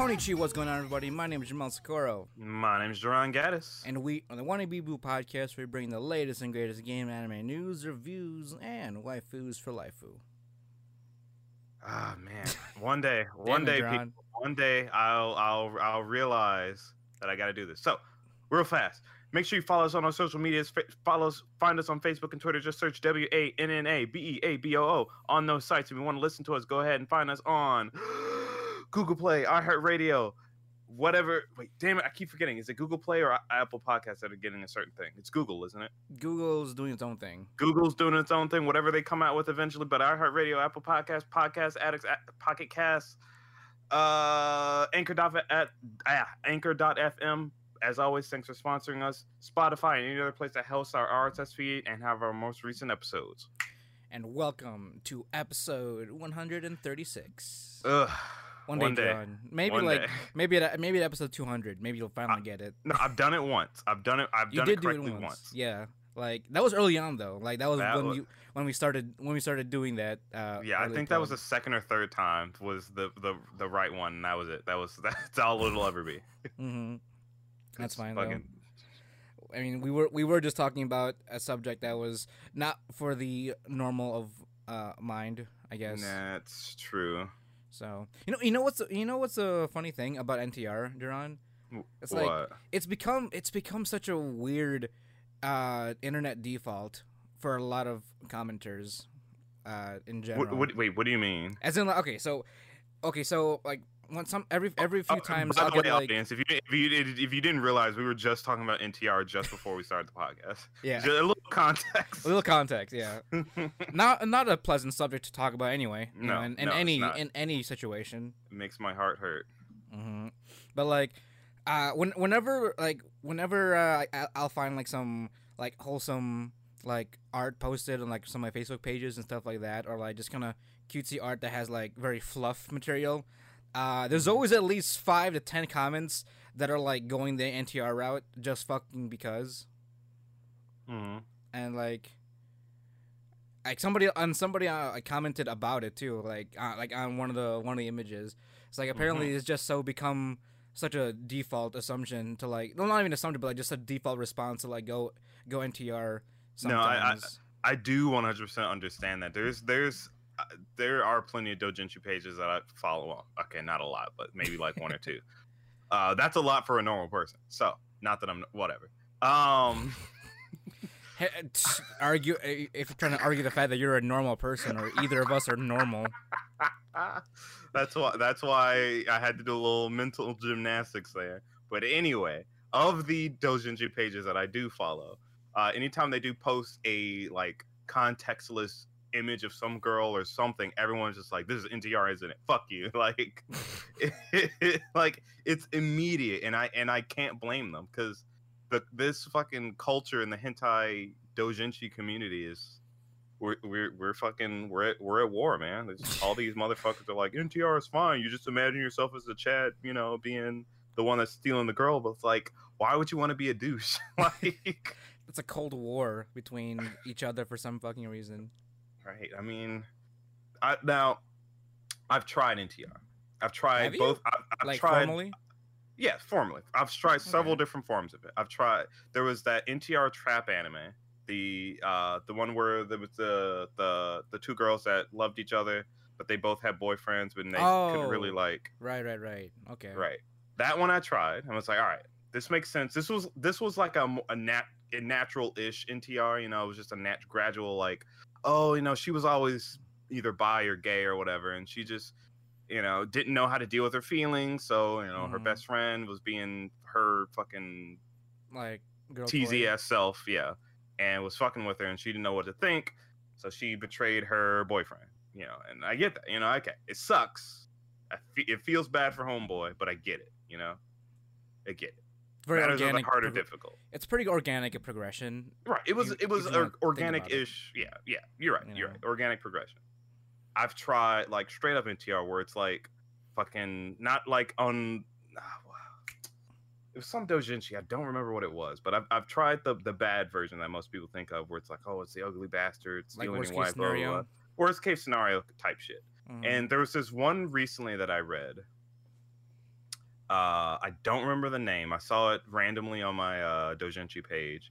Konnichiwa, what's going on, everybody? My name is Jamal Socorro, My name is Duran Gaddis. and we on the Wanna Boo podcast, we bring the latest and greatest game anime news, reviews, and waifus for lifeu. Ah man, one day, one day, people, one day, I'll I'll I'll realize that I got to do this. So, real fast, make sure you follow us on our social medias. Follow us, find us on Facebook and Twitter. Just search W A N N A B E A B O O on those sites. If you want to listen to us, go ahead and find us on Google Play, iHeartRadio, whatever. Wait, damn it, I keep forgetting. Is it Google Play or Apple Podcasts that are getting a certain thing? It's Google, isn't it? Google's doing its own thing. Google's doing its own thing, whatever they come out with eventually. But iHeartRadio, Apple Podcasts, Podcast Addicts, Pocket Casts, uh, Anchor at ah, Anchor.fm. As always, thanks for sponsoring us. Spotify and any other place that hosts our RSS feed and have our most recent episodes. And welcome to episode 136. Ugh. One, one day. Maybe One like day. maybe at maybe at episode 200. Maybe you'll finally Uh, get it. No, I've done it once. I've done it. I've You done did it do it once. once. Yeah. Like that was early on though. Like that was That when was- you when we started when we started doing that. Uh, Yeah, I think that was the second or third time was the the the right one. And that was it. That was that's all it'll ever be. Mhm. That's fine, though. fucking- I mean, we were we were just talking about a subject that was not for the normal of uh, mind, I guess. That's true. So you know, you know what's you know what's a funny thing about NTR, Duran? It's what? like it's become it's become such a weird uh, internet default for a lot of commenters uh, in general. What, what, wait, what do you mean? As in, okay, so okay, so like when some every every few Uh, times I'll the way, get like audience, if you if you if you didn't realize, we were just talking about NTR just before we started the podcast. yeah. Just a little context. A little context, yeah. not not a pleasant subject to talk about anyway. No, know, in, in no, any in any situation. It makes my heart hurt. hmm But like, uh, when whenever like whenever uh, I, I'll find like some like wholesome like art posted on like some of my Facebook pages and stuff like that, or like just kind of cutesy art that has like very fluff material. Uh, there's always at least five to ten comments that are like going the NTR route just fucking because. hmm and like like somebody on somebody uh, commented about it too like uh, like on one of the one of the images it's like apparently it's just so become such a default assumption to like well not even assumption but like just a default response to like go go ntr No, I- I- I do 100% understand that. There's there's there are plenty of doujinshi pages that I follow on. Okay, not a lot, but maybe like one or two. Uh, that's a lot for a normal person. So, not that I'm whatever. Um, uh, argue uh, if you're trying to argue the fact that you're a normal person or either of us are normal that's why that's why I had to do a little mental gymnastics there. But anyway, of the doujinshi pages that I do follow, uh, anytime they do post a like contextless image of some girl or something, everyone's just like, "This is NTR, isn't it? Fuck you!" Like, like it's immediate, and I and I can't blame them because the this fucking culture in the hentai doujinshi community is we're we're we're fucking we're at, we're at war, man. All these motherfuckers are like NTR is fine. You just imagine yourself as a Chad, you know, being the one that's stealing the girl. But like, why would you want to be a douche? like, it's a cold war between each other for some fucking reason right? I mean, I now I've tried NTR. I've tried both. I've, I've like tried. formally Yeah, formally. I've tried several different forms of it. I've tried. There was that NTR trap anime, the uh, the one where there was the the the two girls that loved each other, but they both had boyfriends, but they couldn't really Oh. like. right right right okay Right. That one I tried. I was like, all right, this makes sense. This was this was like a a nat a natural ish NTR. You know, it was just a nat gradual like, oh, you know, she was always either bi or gay or whatever, and she just you know didn't know how to deal with her feelings. So you know, her Mhm. best friend was being her fucking like. TZS self, yeah, and was fucking with her, and she didn't know what to think, so she betrayed her boyfriend. You know, and I get that. You know, okay, it sucks. I fe- it feels bad for homeboy, but I get it. You know, I get it. Very Matters organic are the harder prog- difficult. it's pretty organic a progression Right. It was You- it was if you wanna or- organic-ish. Yeah, yeah. You're right. You are right. Organic progression. I've tried like straight up NTR where it's like fucking not like on. ah, wow. It was some doujinshi. I don't remember what it was, but I've, I've tried the the bad version that most people think of, where it's like, oh, it's the ugly bastard stealing worst your wife, blah, blah, blah. Worst case scenario type shit. Mhm. And there was this one recently that I read. Uh, I don't remember the name. I saw it randomly on my uh, Dojinshi page.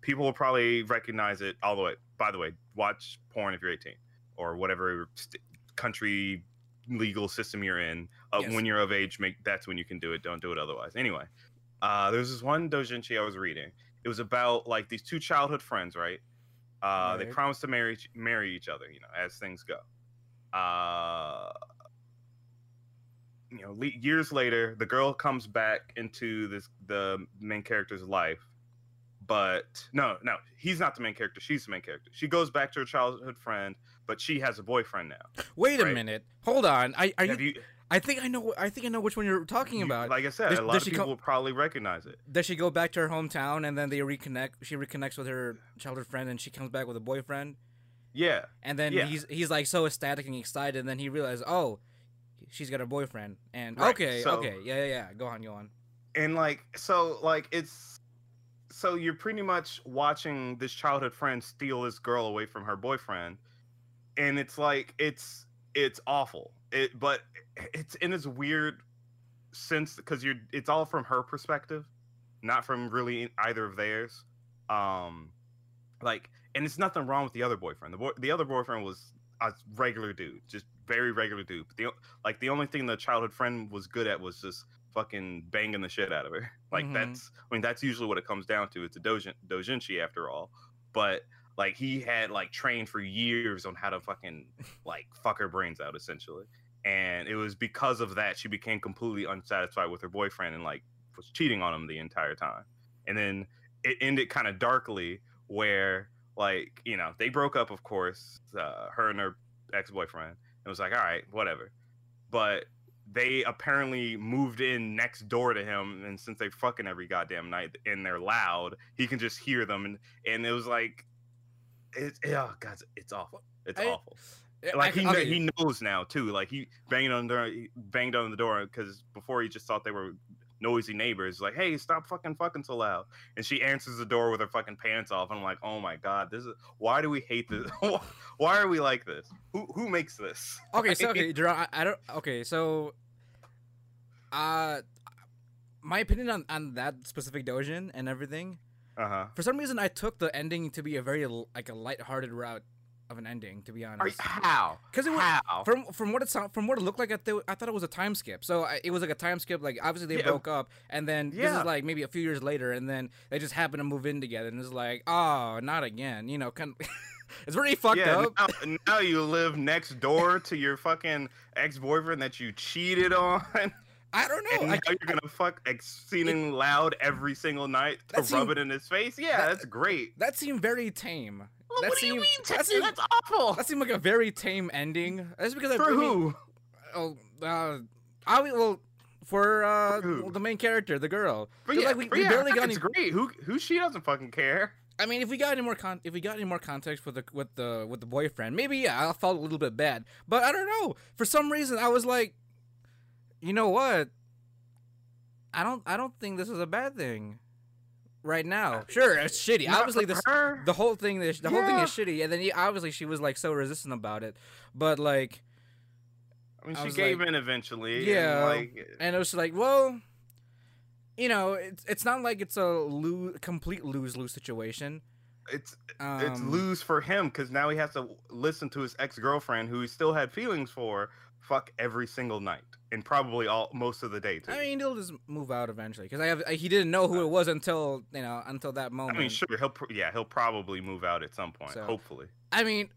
People will probably recognize it. All the way. By the way, watch porn if you're 18 or whatever st- country legal system you're in. Uh, Yes. When you're of age, make that's when you can do it. Don't do it otherwise. Anyway, uh, there's this one Dojinshi I was reading. It was about like these two childhood friends, right? Uh, They Right. promised to marry each- marry each other, you know, as things go. Uh, you know, le- years later, the girl comes back into this the main character's life, but no, no, he's not the main character. She's the main character. She goes back to her childhood friend, but she has a boyfriend now. Wait a minute. Hold on. I are you, you, I think I know. I think I know which one you're talking you- about. like I said, Does- a lot of people co- will probably recognize it. Does she go back to her hometown and then they reconnect? She reconnects with her childhood friend and she comes back with a boyfriend. Yeah, And then Yeah. he's he's like so ecstatic and excited. And then he realizes, oh, she's got a boyfriend. And Right, okay, so- okay, yeah, yeah, yeah. Go on, go on. and like so like it's so you're pretty much watching this childhood friend steal this girl away from her boyfriend and it's like it's it's awful it but it's in this weird sense because you're it's all from her perspective not from really either of theirs um like and it's nothing wrong with the other boyfriend the boy the other boyfriend was a regular dude just very regular dude but the like the only thing the childhood friend was good at was just fucking banging the shit out of her. Like Mhm. that's I mean that's usually what it comes down to. It's a dojin, dojinshi after all. But like he had like trained for years on how to fucking like fuck her brains out essentially. And it was because of that she became completely unsatisfied with her boyfriend and like was cheating on him the entire time. And then it ended kind of darkly where like, you know, they broke up of course, uh, her and her ex-boyfriend. It was like, all right, whatever. But they apparently moved in next door to him, and since they fucking every goddamn night and they're loud, he can just hear them, and and it was like, it's oh god, it's awful. It's I- awful. I- Like he okay, he knows now too. Like he banged on the he banged on the door because before he just thought they were noisy neighbors. Like, hey, stop fucking fucking so loud. And she answers the door with her fucking pants off. I'm like, oh my god, this is why do we hate this? why are we like this? Who who makes this? okay, so okay, Jerome, I, I don't. Okay, so, uh, my opinion on on that specific dojin and everything. Uh huh. For some reason, I took the ending to be a very like a lighthearted route of an ending. To be you, honest, how? because it was How? from from what it sound from what it looked like. I, th- I thought it was a time skip. So I, it was like a time skip. Like obviously they Yeah. broke up, and then this is like maybe a few years later, and then they just happen to move in together, and it's like, oh, not again. You know, kind it's very fucked yeah, up. now, now you live next door to your fucking ex boyfriend that you cheated on, I don't know. and I, now you're gonna fuck exceeding loud every single night to That rub it in his face. Yeah, that- that's great. that seemed very tame. Well, that what do you seemed- mean? that That's, seemed- that's awful. That seemed like a very tame ending. That's because I For I mean, who? Oh, uh, I well, for uh, For well, the main character, the girl. But yeah, like, we, but we yeah, barely got any. great. Who who she doesn't fucking care. I mean, if we got any more con, if we got any more context with the with the with the boyfriend, maybe yeah, I felt a little bit bad. But I don't know. For some reason, I was like, you know what? I don't. I don't think this is a bad thing. Right now, sure, it's shitty. Not Obviously, this her. the whole thing is the whole thing is shitty, and then yeah, obviously she was like so resistant about it. But like, I mean, she was gave like- in eventually. Yeah, and, like, and it was like, well, you know, it's it's not like it's a lose, complete lose lose situation. it's Um, it's lose for him because now he has to listen to his ex girlfriend who he still had feelings for. Fuck every single night and probably all most of the day too. I mean, he'll just move out eventually because I have I, he didn't know who it was until you know until that moment. I mean, sure, he'll pr- yeah, he'll probably move out at some point, So- hopefully. I mean,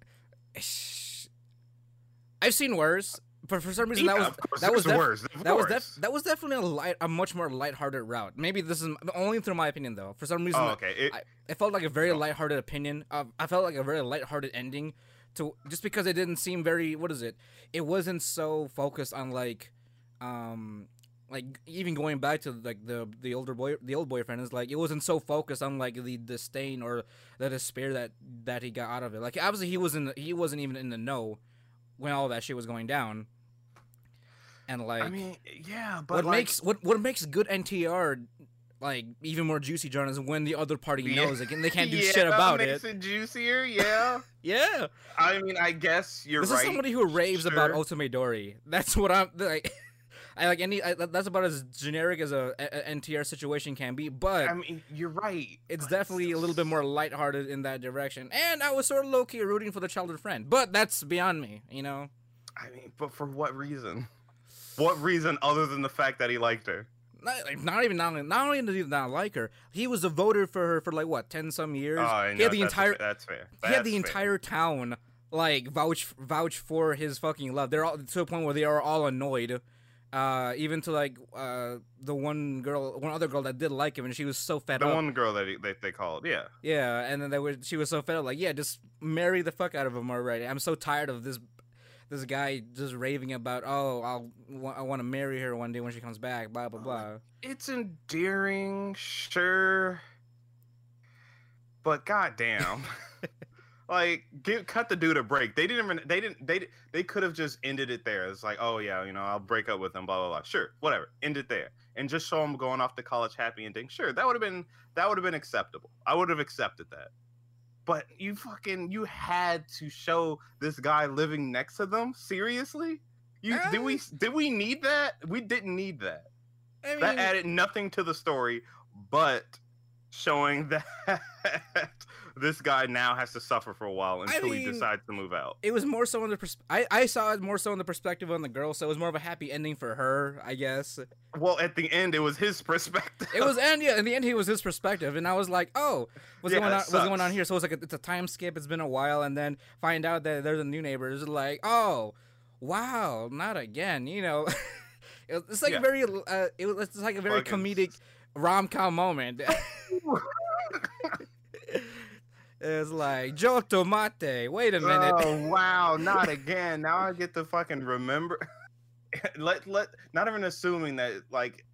I've seen worse, but for some reason that was that was def- worse. That was def- that was definitely a light a much more lighthearted route. Maybe this is only through my opinion though. For some reason, Oh, okay. It, I, it felt like a very Oh. lighthearted opinion. Uh, I felt like a very lighthearted ending to just because it didn't seem very what is it? It wasn't so focused on like um like even going back to like the the older boy the old boyfriend is like it wasn't so focused on like the disdain or the despair that that he got out of it. Like obviously he wasn't he wasn't even in the know when all that shit was going down. And like I mean, yeah, but what like, makes what what makes good NTR like even more juicy, John, is when the other party Yeah. knows it and they can't do yeah, shit about makes it. it juicier. Yeah. Yeah, I mean, I guess you're this right. is somebody who raves about sure. Ultimate Dory. That's what I'm like. I like any. I, that's about as generic as a, a, a NTR situation can be. But I mean, you're right. it's but definitely a little bit more lighthearted in that direction. And I was sort of low key rooting for the childhood friend, but that's beyond me. You know. I mean, but for what reason? What reason other than the fact that he liked her? Not, not even not, only- not only did he not like her, he was a voter for her for like what ten some years. Oh, I he know, had the that's entire fair- That's fair. he had the fair. entire town like vouch vouch for his fucking love. They're all to a point where they are all annoyed. Uh, even to like uh the one girl, one other girl that did like him, and she was so fed The up. The one girl that he, they they called, yeah. Yeah, and then they were she was so fed up, like, yeah, just marry the fuck out of him already. I'm so tired of this this guy just raving about, oh, I'll I want to marry her one day when she comes back, blah blah blah. It's endearing, sure, but goddamn, like give cut the dude a break. They didn't even they didn't they they could have just ended it there. It's like, oh yeah, you know, I'll break up with him, blah blah blah. Sure, whatever, end it there, and just show him going off to college happy ending. Sure, that would have been that would have been acceptable. I would have accepted that. But you fucking you had to show this guy living next to them. Seriously, you eh. did we did we need that? We didn't need that I mean, that added nothing to the story but showing that this guy now has to suffer for a while until he mean- decides to move out it was more so in the pers- I, I saw it more so in the perspective on the girl, so it was more of a happy ending for her, I guess. well at the end it was his perspective It was and yeah, in the end, he was his perspective, and I was like, oh, what's Yeah, going on? What's going on here? So it's like a, it's a time skip. It's been a while, and then find out that there's a new neighbor. It's like, oh, wow, not again. You know, it's like Yeah. a very uh, it was it's like a very Fucking comedic rom com moment. it's like Joe Tomate. Wait a minute. oh wow not again. Now i get to fucking remember. Let let not even assuming that like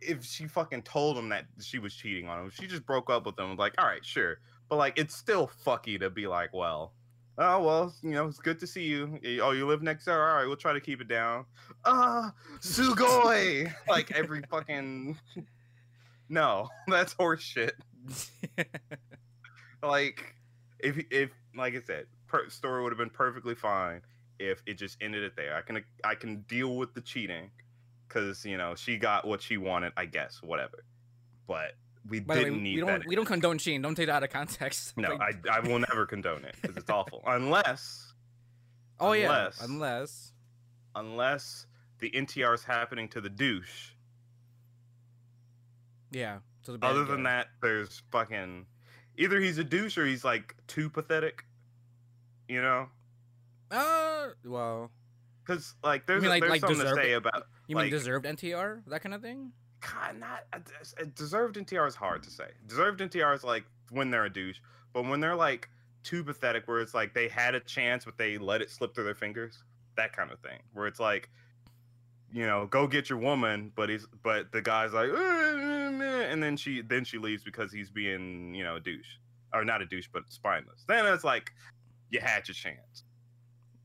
if she fucking told him that she was cheating on him she just broke up with him like all right sure. But like it's still fucky to be like well oh well you know it's good to see you. Oh you live next door. All right we'll try to keep it down. Uh sugoi! Like every fucking no that's horseshit like if if like I said, per- story would have been perfectly fine if it just ended it there. I can I can deal with the cheating because you know she got what she wanted, I guess, whatever. But we By didn't need we don't that. we don't condone cheating. Don't take that out of context. no, Like, I I will never condone it because it's awful. Unless oh yeah, unless- unless unless the NTR is happening to the douche. yeah. The Other than that, there's fucking either he's a douche or he's like too pathetic. You know, Uh, well, because like there's mean, like- there's like something to say about you like, mean deserved NTR that kind of thing? God, not a, deserved NTR is hard to say. Deserved NTR is like when they're a douche, but when they're like too pathetic, where it's like they had a chance but they let it slip through their fingers, that kind of thing. Where it's like, you know, go get your woman, but he's but the guy's like, "Uh, and then she then she leaves because he's being you know a douche or not a douche but spineless. Then it's like you had your chance.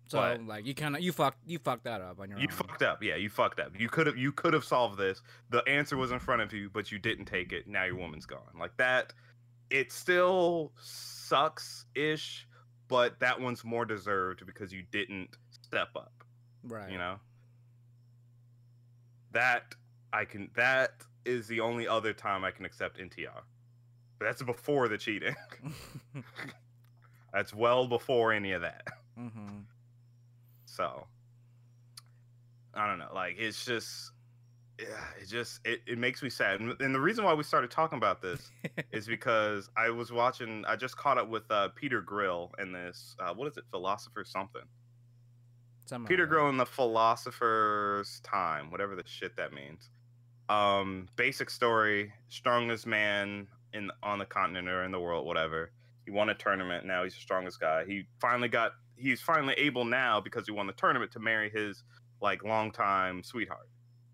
So But- like you kind of you fucked you fucked that up on your You own. fucked up. Yeah, you fucked up. You could have you could have solved this. The answer was in front of you, but you didn't take it. Now your woman's gone. Like that it still sucks ish, but that one's more deserved because you didn't step up, right. you know? That I can that is the only other time I can accept NTR. But that's before the cheating. that's well before any of that. hmm So I don't know. Like it's just yeah, it just it, it makes me sad. And, and the reason why we started talking about this is because I was watching I just caught up with uh, Peter Grill in this uh, what is it, philosopher something. Peter. In the philosopher's time, whatever the shit that means. Um, basic story: strongest man in on the continent or in the world, whatever. He won a tournament. Now he's the strongest guy. He finally got. He's finally able now because he won the tournament to marry his like longtime sweetheart,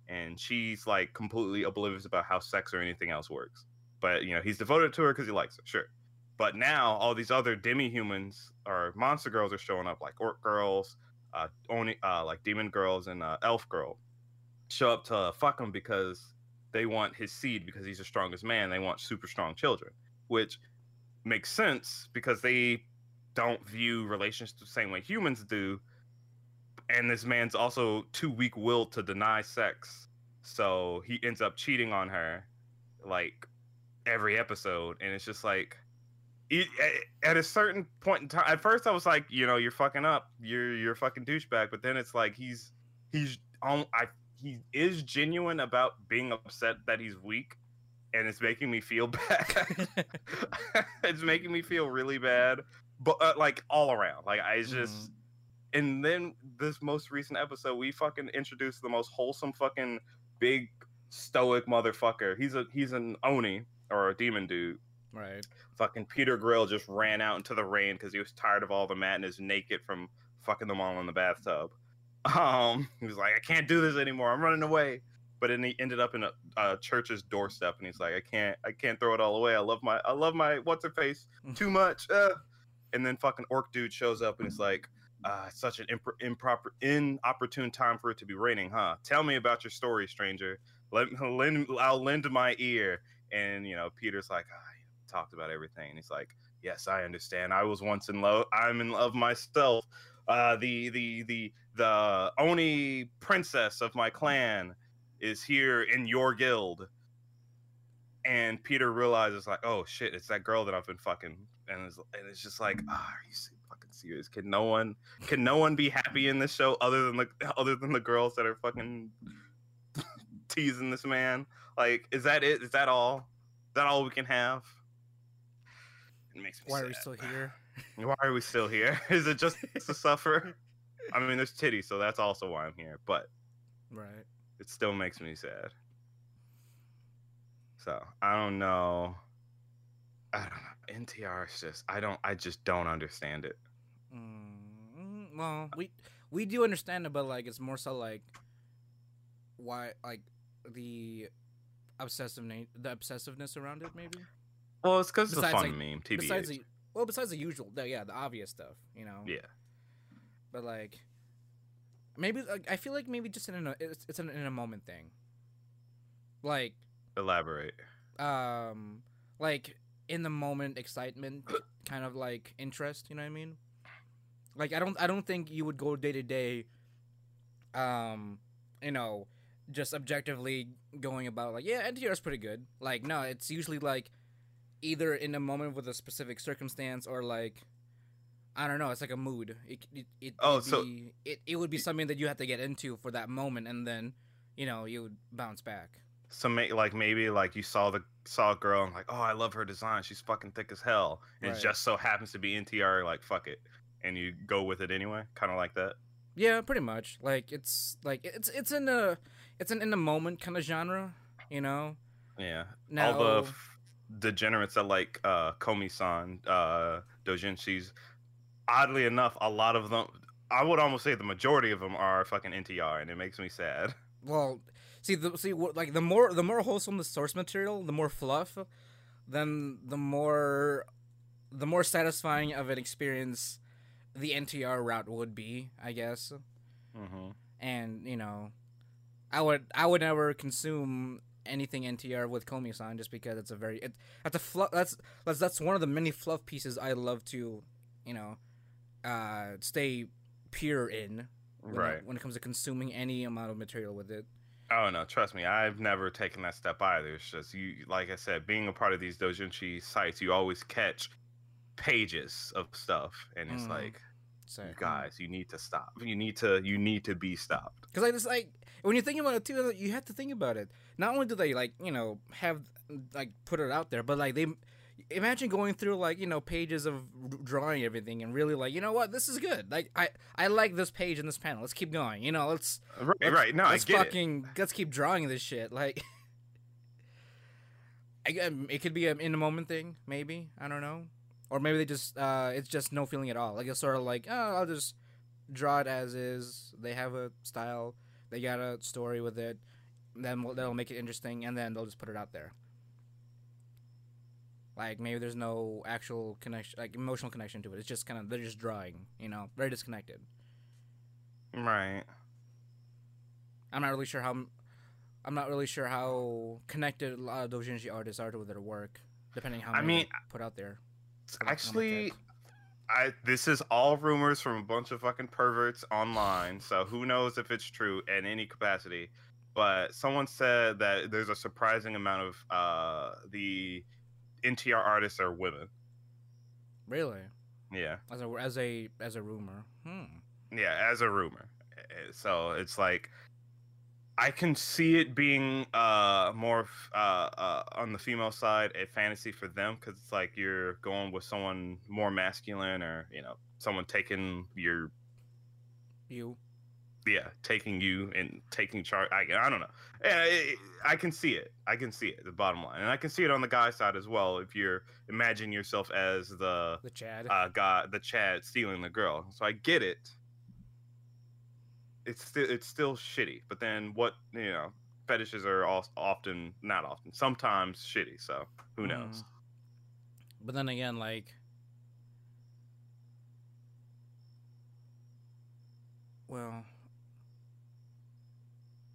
and she's like completely oblivious about how sex or anything else works. But you know he's devoted to her because he likes her, sure. But now all these other demi-humans or monster girls are showing up, like orc girls, uh, only uh, like demon girls and uh, elf girl show up to fuck him because they want his seed because he's the strongest man. They want super strong children, which makes sense because they don't view relationships the same way humans do. and this man's also too weak-willed to deny sex, so he ends up cheating on her, like every episode, and it's just like. It, at a certain point in time, at first I was like, you know, you're fucking up, you're you're a fucking douchebag. But then it's like he's he's on, I he is genuine about being upset that he's weak, and it's making me feel bad. it's making me feel really bad, but uh, like all around, like I just. Mhm. And then this most recent episode, we fucking introduced the most wholesome fucking big stoic motherfucker. He's a he's an oni or a demon dude. Right. Fucking Peter Grill just ran out into the rain because he was tired of all the madness, naked from fucking them all in the bathtub. Um, he was like, I can't do this anymore. I'm running away. But then he ended up in a, a church's doorstep, and he's like, I can't, I can't throw it all away. I love my, I love my, what's her face too much. Uh. And then fucking orc dude shows up, and he's like, uh, such an imp- improper, inopportune time for it to be raining, huh? Tell me about your story, stranger. Let lend, I'll lend my ear. And you know, Peter's like, I talked about everything. And he's like, Yes, I understand. I was once in love. I'm in love myself. Uh, the the the the only princess of my clan is here in your guild. And Peter realizes, like, oh shit, it's that girl that I've been fucking, and it's, and it's just like, ah, are you fucking serious? Can no one, can no one be happy in this show other than the other than the girls that are fucking teasing this man? Like, is that it? Is that all? That all we can have? It makes me Why are we still here? Why are we still here? Is it just to suffer? I mean, there's titty, so that's also why I'm here. But Right. it still makes me sad. So I don't know. I don't know. NTR is just I don't I just don't understand it. Mm, well, we we do understand it, but like it's more so like why like the obsessive na- the obsessiveness around it maybe. Well, it's because it's a fun like, meme. TBH. Besides the well, besides the usual, the, yeah, the obvious stuff, you know. yeah. But like, maybe like, I feel like maybe just in a it's, it's an in a moment thing. Like, Elaborate. um, like in the moment excitement, kind of like interest. You know what I mean? Like I don't I don't think you would go day to day, um, you know, just objectively going about like yeah NTR is pretty good. Like no, it's usually like either in a moment with a specific circumstance or like. I don't know. It's like a mood. It it it, Oh, so- be- it it would be something that you have to get into for that moment, and then, you know, you would bounce back. So may, like maybe like you saw the saw a girl and like oh I love her design she's fucking thick as hell and Right. it just so happens to be NTR like fuck it and you go with it anyway kind of like that. Yeah, pretty much. Like it's like it's it's in a it's an in the moment kind of genre, you know. Yeah. Now, all the f- degenerates that like uh Komi-san, uh Dojinshis, oddly enough, a lot of them I would almost say the majority of them are fucking NTR and it makes me sad. well, see the see what like the more the more wholesome the source material, the more fluff, then the more the more satisfying of an experience the NTR route would be, I guess. Mm-hmm. And you know, I would I would never consume anything NTR with Komi-san just because it's a very it, that's a fluff that's that's that's one of the many fluff pieces I love to, you know, uh, stay pure in when it- Right. when it comes to consuming any amount of material with it. Oh no, trust me, I've never taken that step either. It's just you, like I said, being a part of these doujinshi sites, you always catch pages of stuff, and it's Mm. like, So you guys, you need to stop. You need to, you need to be stopped. Because I just like when you're thinking about it too, you have to think about it. Not only do they like you know have like put it out there, but like they imagine going through like you know pages of drawing everything and really like you know what this is good. Like I I like this page in this panel. Let's keep going. You know let's Right, let's, right. No, let's get it. fucking let's keep drawing this shit. Like I, um, it could be an in the moment thing, maybe I don't know, or maybe they just uh it's just no feeling at all. Like it's sort of like oh I'll just draw it as is. They have a style, they got a story with it. Then we'll- that'll make it interesting, and then they'll just put it out there. Like maybe there's no actual connection, like emotional connection to it. It's just kind of they're just drawing, you know, very disconnected. Right. I'm not really sure how. I'm not really sure how connected a lot of doujinshi artists are to their work, depending how I many mean, they put out there. It's I like- I like actually, I this is all rumors from a bunch of fucking perverts online, so who knows if it's true in any capacity. But someone said that there's a surprising amount of uh the NTR artists are women. Really? Yeah. As a as a as a rumor. Hmm. Yeah, as a rumor. Eh, So it's like I can see it being uh more uh, uh on the female side a fantasy for them because it's like you're going with someone more masculine or you know someone taking your You. yeah taking you and taking charge. I I don't know. It, I can see it. I can see it. The bottom line, and I can see it on the guy side as well. If you're imagine yourself as the The Chad. uh, guy, the Chad stealing the girl. So I get it. It's still it's still shitty, but then what you know, fetishes are all, often not often, sometimes shitty. So who knows? But then again, like, well,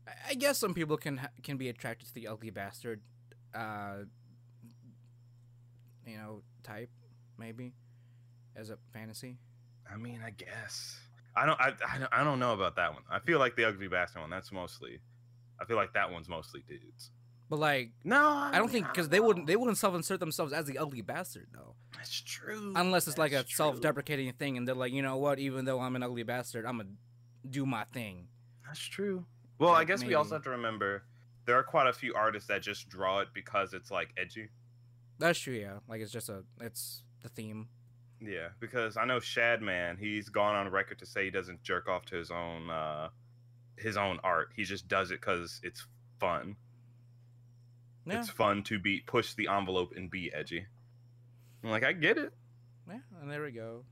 I- I guess some people can ha- can be attracted to the ugly bastard, uh, you know, type maybe as a fantasy. I mean, I guess I don't I, I don't know about that one. I feel like the ugly bastard one. That's mostly. I feel like that one's mostly dudes. But like, No, I don't think because they wouldn't they wouldn't self insert themselves as the ugly bastard though, That's true. unless it's like a self deprecating thing, and they're like, you know what, even though I'm an ugly bastard, I'm gonna do my thing. That's true. Well, I Like, guess we also have to remember there are quite a few artists that just draw it because it's like edgy. That's true, yeah. Like it's just a it's the theme. Yeah, because I know Shadman, he's gone on record to say he doesn't jerk off to his own uh his own art. He just does it cuz it's fun. Yeah, It's fun to be push the envelope and be edgy. I'm like, I get it. yeah, and there we go.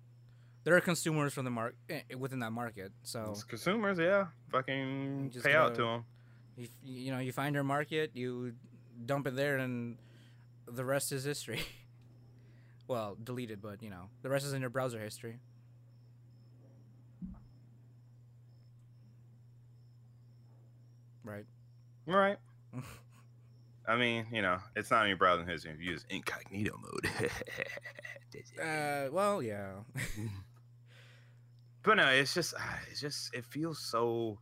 There are consumers from the mark eh, within that market, so It's consumers, yeah. Fucking just pay out gotta- to them. you, you know you find your market, you dump it there, and the rest is history. well, deleted, but you know the rest is in your browser history. Right. Right. I mean, you know, it's not in your browsing history if you use incognito mode. Uh, well, yeah. but no, it's just, ah, it's just, it feels so,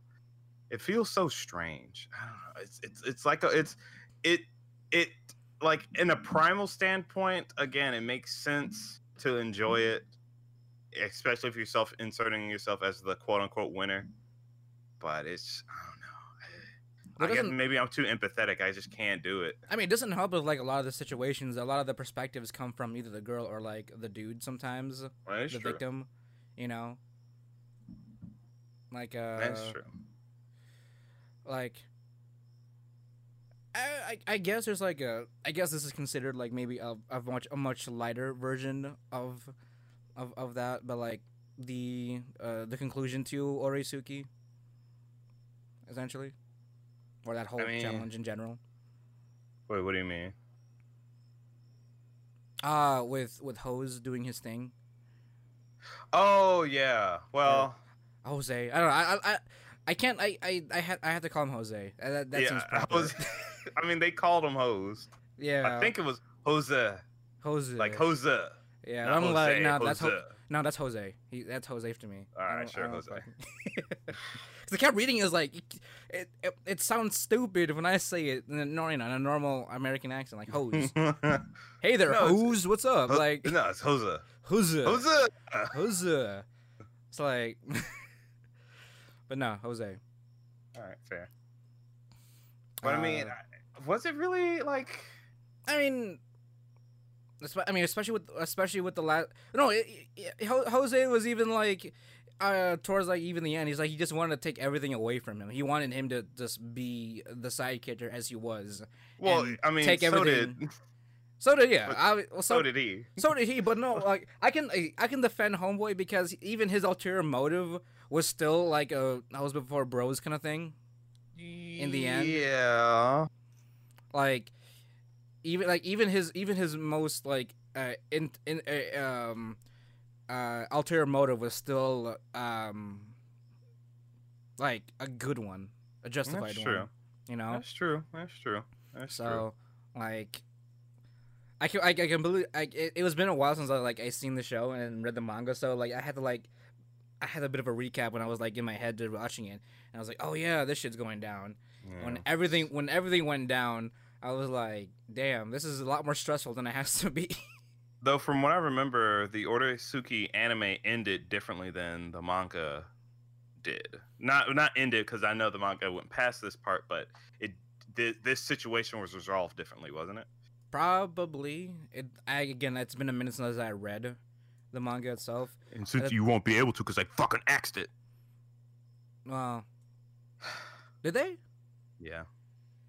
it feels so strange. I don't know. It's, it's, it's like a, it's, it, it, like in a primal standpoint, again, it makes sense to enjoy it, especially if you're self inserting yourself as the quote unquote winner. But it's, I don't guess maybe I'm too empathetic. I just can't do it. I mean, it doesn't help with like a lot of the situations. A lot of the perspectives come from either the girl or like the dude. Sometimes That's the true. victim, you know. Like uh, That's true. like I, I I guess there's like a I guess this is considered like maybe a, a much a much lighter version of of of that, but like the uh the conclusion to Oresuki essentially or that whole mean- challenge in general. Wait, what do you mean? Uh with with Hose doing his thing. Oh yeah. Well, Jose. I don't know. I I I can't I I I had I had to call him Jose. That, that yeah. seems I, proper. was, I mean, they called him Hose. yeah. I think it was Jose, Jose. like Jose. Yeah, not I'm Jose, like, no, that's Jose. Ho- no, that's Jose. He, that's Jose to me. All don't- sure, Jose. Cause I kept reading it, was like, it, it, it sounds stupid when I say it in a, you know, in a normal American accent, like hose. hey there, No, hose. What's up? Ho- Like no, it's Jose. Jose. Jose. Jose. It's like, but no, Jose. All right, fair. But I mean, Uh, I- was it really like? I mean, I mean, especially with especially with the last. No, it, it, Jose was even like uh towards like even the end. He's like he just wanted to take everything away from him. He wanted him to just be the side character as he was. Well, I mean, take so everything- did So did yeah. I, well, so, so, did he. so did he. But no, like I can I can defend Homeboy because even his ulterior motive was still like a I was before bros kind of thing. In the end? yeah. Like even like even his even his most like uh in in uh, um uh ulterior motive was still um like a good one a justified That's one true. you know That's true. That's true. That's true. so like I can I, I can believe I, it, it was been a while since I like I seen the show and read the manga, so like I had to like I had a bit of a recap when I was like in my head to watching it, and I was like, oh yeah, this shit's going down. Yeah. When everything when everything went down, I was like, damn, this is a lot more stressful than it has to be. Though from what I remember, the Oresuki anime ended differently than the manga did. Not not ended because I know the manga went past this part, but it thi- this situation was resolved differently, wasn't it? Probably. It. I again, it's been a minute since I read the manga itself. And since since you won't be able to, because I fucking axed it. Well, did they Yeah.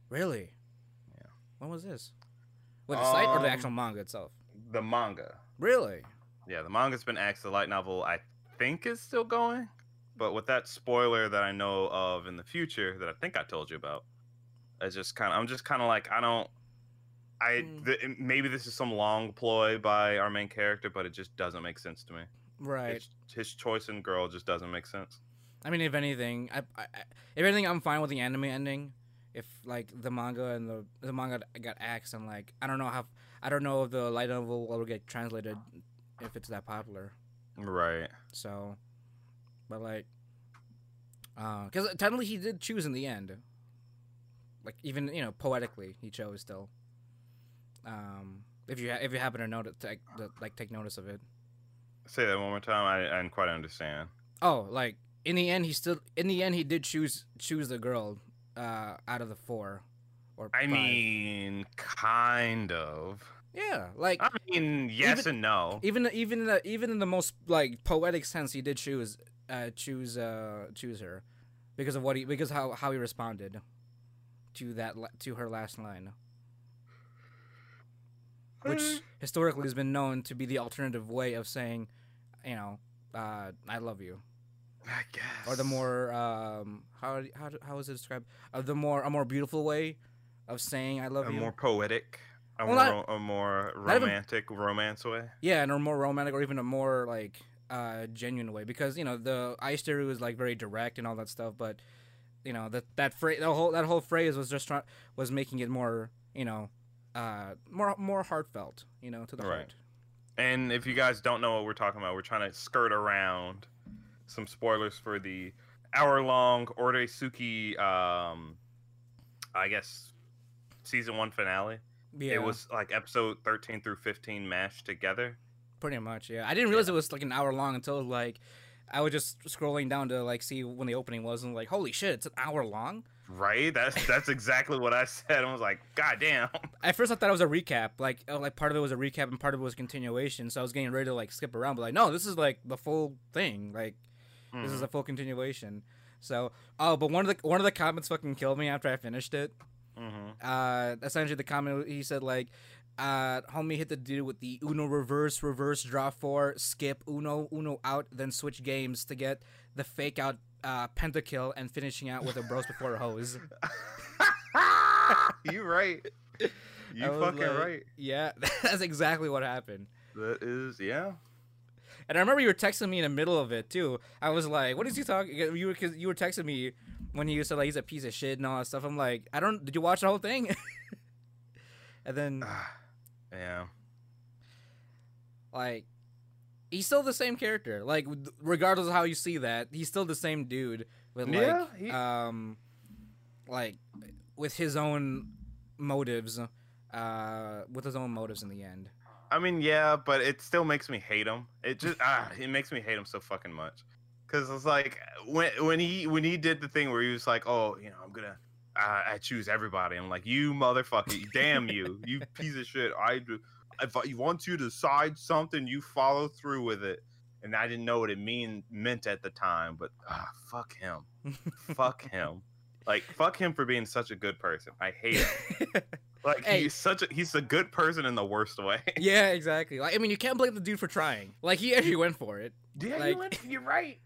really? Yeah. When was this? What the site or the Um, actual manga itself? The manga. Really? Yeah, the manga's been axed. The light novel, I think, is still going. But with that spoiler that I know of in the future, that I think I told you about, it's just kind of, I'm just kind of like, I don't, I Mm. th- maybe this is some long ploy by our main character, but it just doesn't make sense to me. Right. His, his choice in girl just doesn't make sense. I mean, if anything, I, I, I- if anything, I'm fine with the anime ending. If like the manga and the the manga got axed, and like I don't know how I don't know if the light novel will get translated if it's that popular. Right. So, but like, because technically he did choose in the end. Like even you know poetically he chose still. Um, if you ha- if you happen to notice, take, like take notice of it. Say that one more time. I, I didn't quite understand. Oh, like in the end, he still in the end he did choose choose the girl uh, out of the four. Or I five. mean, kind of. yeah, like I mean, yes Even- and no. even even the, even in the most like poetic sense, he did choose uh, choose uh, choose her because of what he because how how he responded to that to her last line, which historically has been known to be the alternative way of saying, you know, uh, I love you. I guess. or the more um how how how is it described? Uh, the more a more beautiful way of saying I love a you. more poetic, a Well, more not- a more not even- romantic romance way. yeah, and a more romantic or even a more like uh genuine way because you know the Aishiteru was like very direct and all that stuff, but you know that that phrase the whole that whole phrase was just try- was making it more you know uh more more heartfelt you know to the Right. heart. And if you guys don't know what we're talking about, we're trying to skirt around some spoilers for the hour-long Oresuki, um, I guess, season one finale. Yeah, It was like episode thirteen through fifteen mashed together. pretty much. Yeah, I didn't realize it was like an hour long until like. I was just scrolling down to like see when the opening was and like holy shit it's an hour long Right? That's that's exactly what I said. I was like, God damn. At first, I thought it was a recap. Like, oh, like part of it was a recap and part of it was continuation. So I was getting ready to like skip around, but like, no, this is like the full thing. Like, this is a full continuation. So, oh, but one of the one of the comments fucking killed me after I finished it. hmm Uh, essentially, the comment he said like, uh, homie hit the dude with the Uno reverse, reverse draw four, skip Uno, Uno out, then switch games to get the fake out uh, pentakill and finishing out with a bros before a hose. you right. You fucking like- right. Yeah, that's exactly what happened. That is yeah. And I remember you were texting me in the middle of it too. I was like, "What is he talking?" You were cause you were texting me when he said like he's a piece of shit and all that stuff. I'm like, I don't. Did you watch the whole thing? and then yeah. like, he's still the same character. Like regardless of how you see that, he's still the same dude with like Yeah, he- um, like with his own motives. Uh, with his own motives in the end. I mean, yeah, but it still makes me hate him. It just ah, it makes me hate him so fucking much. Cause it's like when when he when he did the thing where he was like, oh, you know, I'm gonna uh, I choose everybody. I'm like, you motherfucker, damn you, you piece of shit. I do- if I want you to decide something, you follow through with it. And I didn't know what it mean meant at the time, but ah, fuck him, fuck him, like fuck him for being such a good person. I hate him. Like Hey. he's such a he's a good person in the worst way. yeah, exactly. Like I mean, you can't blame the dude for trying. Like he actually went for it. Yeah, Like- you went, you're right.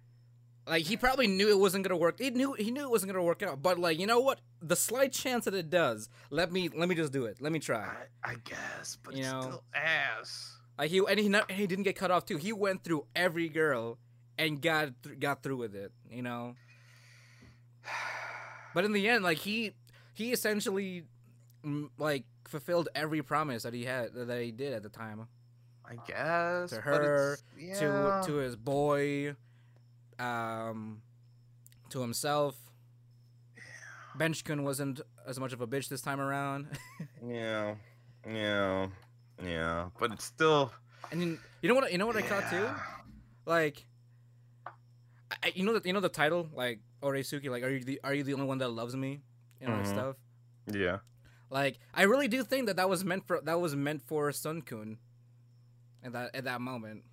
Like he probably knew it wasn't gonna work. He knew he knew it wasn't gonna work out. But like you know what? The slight chance that it does, let me let me just do it. Let me try. I, I guess, but You it's know. still ass. Like he and he not, he didn't get cut off too. He went through every girl and got th- got through with it. You know. But in the end, like he he essentially like fulfilled every promise that he had that he did at the time I guess To her, it's- to yeah. to his boy, um, to himself. Benchkun wasn't as much of a bitch this time around. yeah, yeah, yeah. But it's still. and then, you know what? You know what I caught too? Like, I, I- you know that you know the title, like Oresuki, like are you the are you the only one that loves me? You know, and Mhm. stuff. Yeah. Like, I really do think that that was meant for that was meant for Sun Kun. At that at that moment.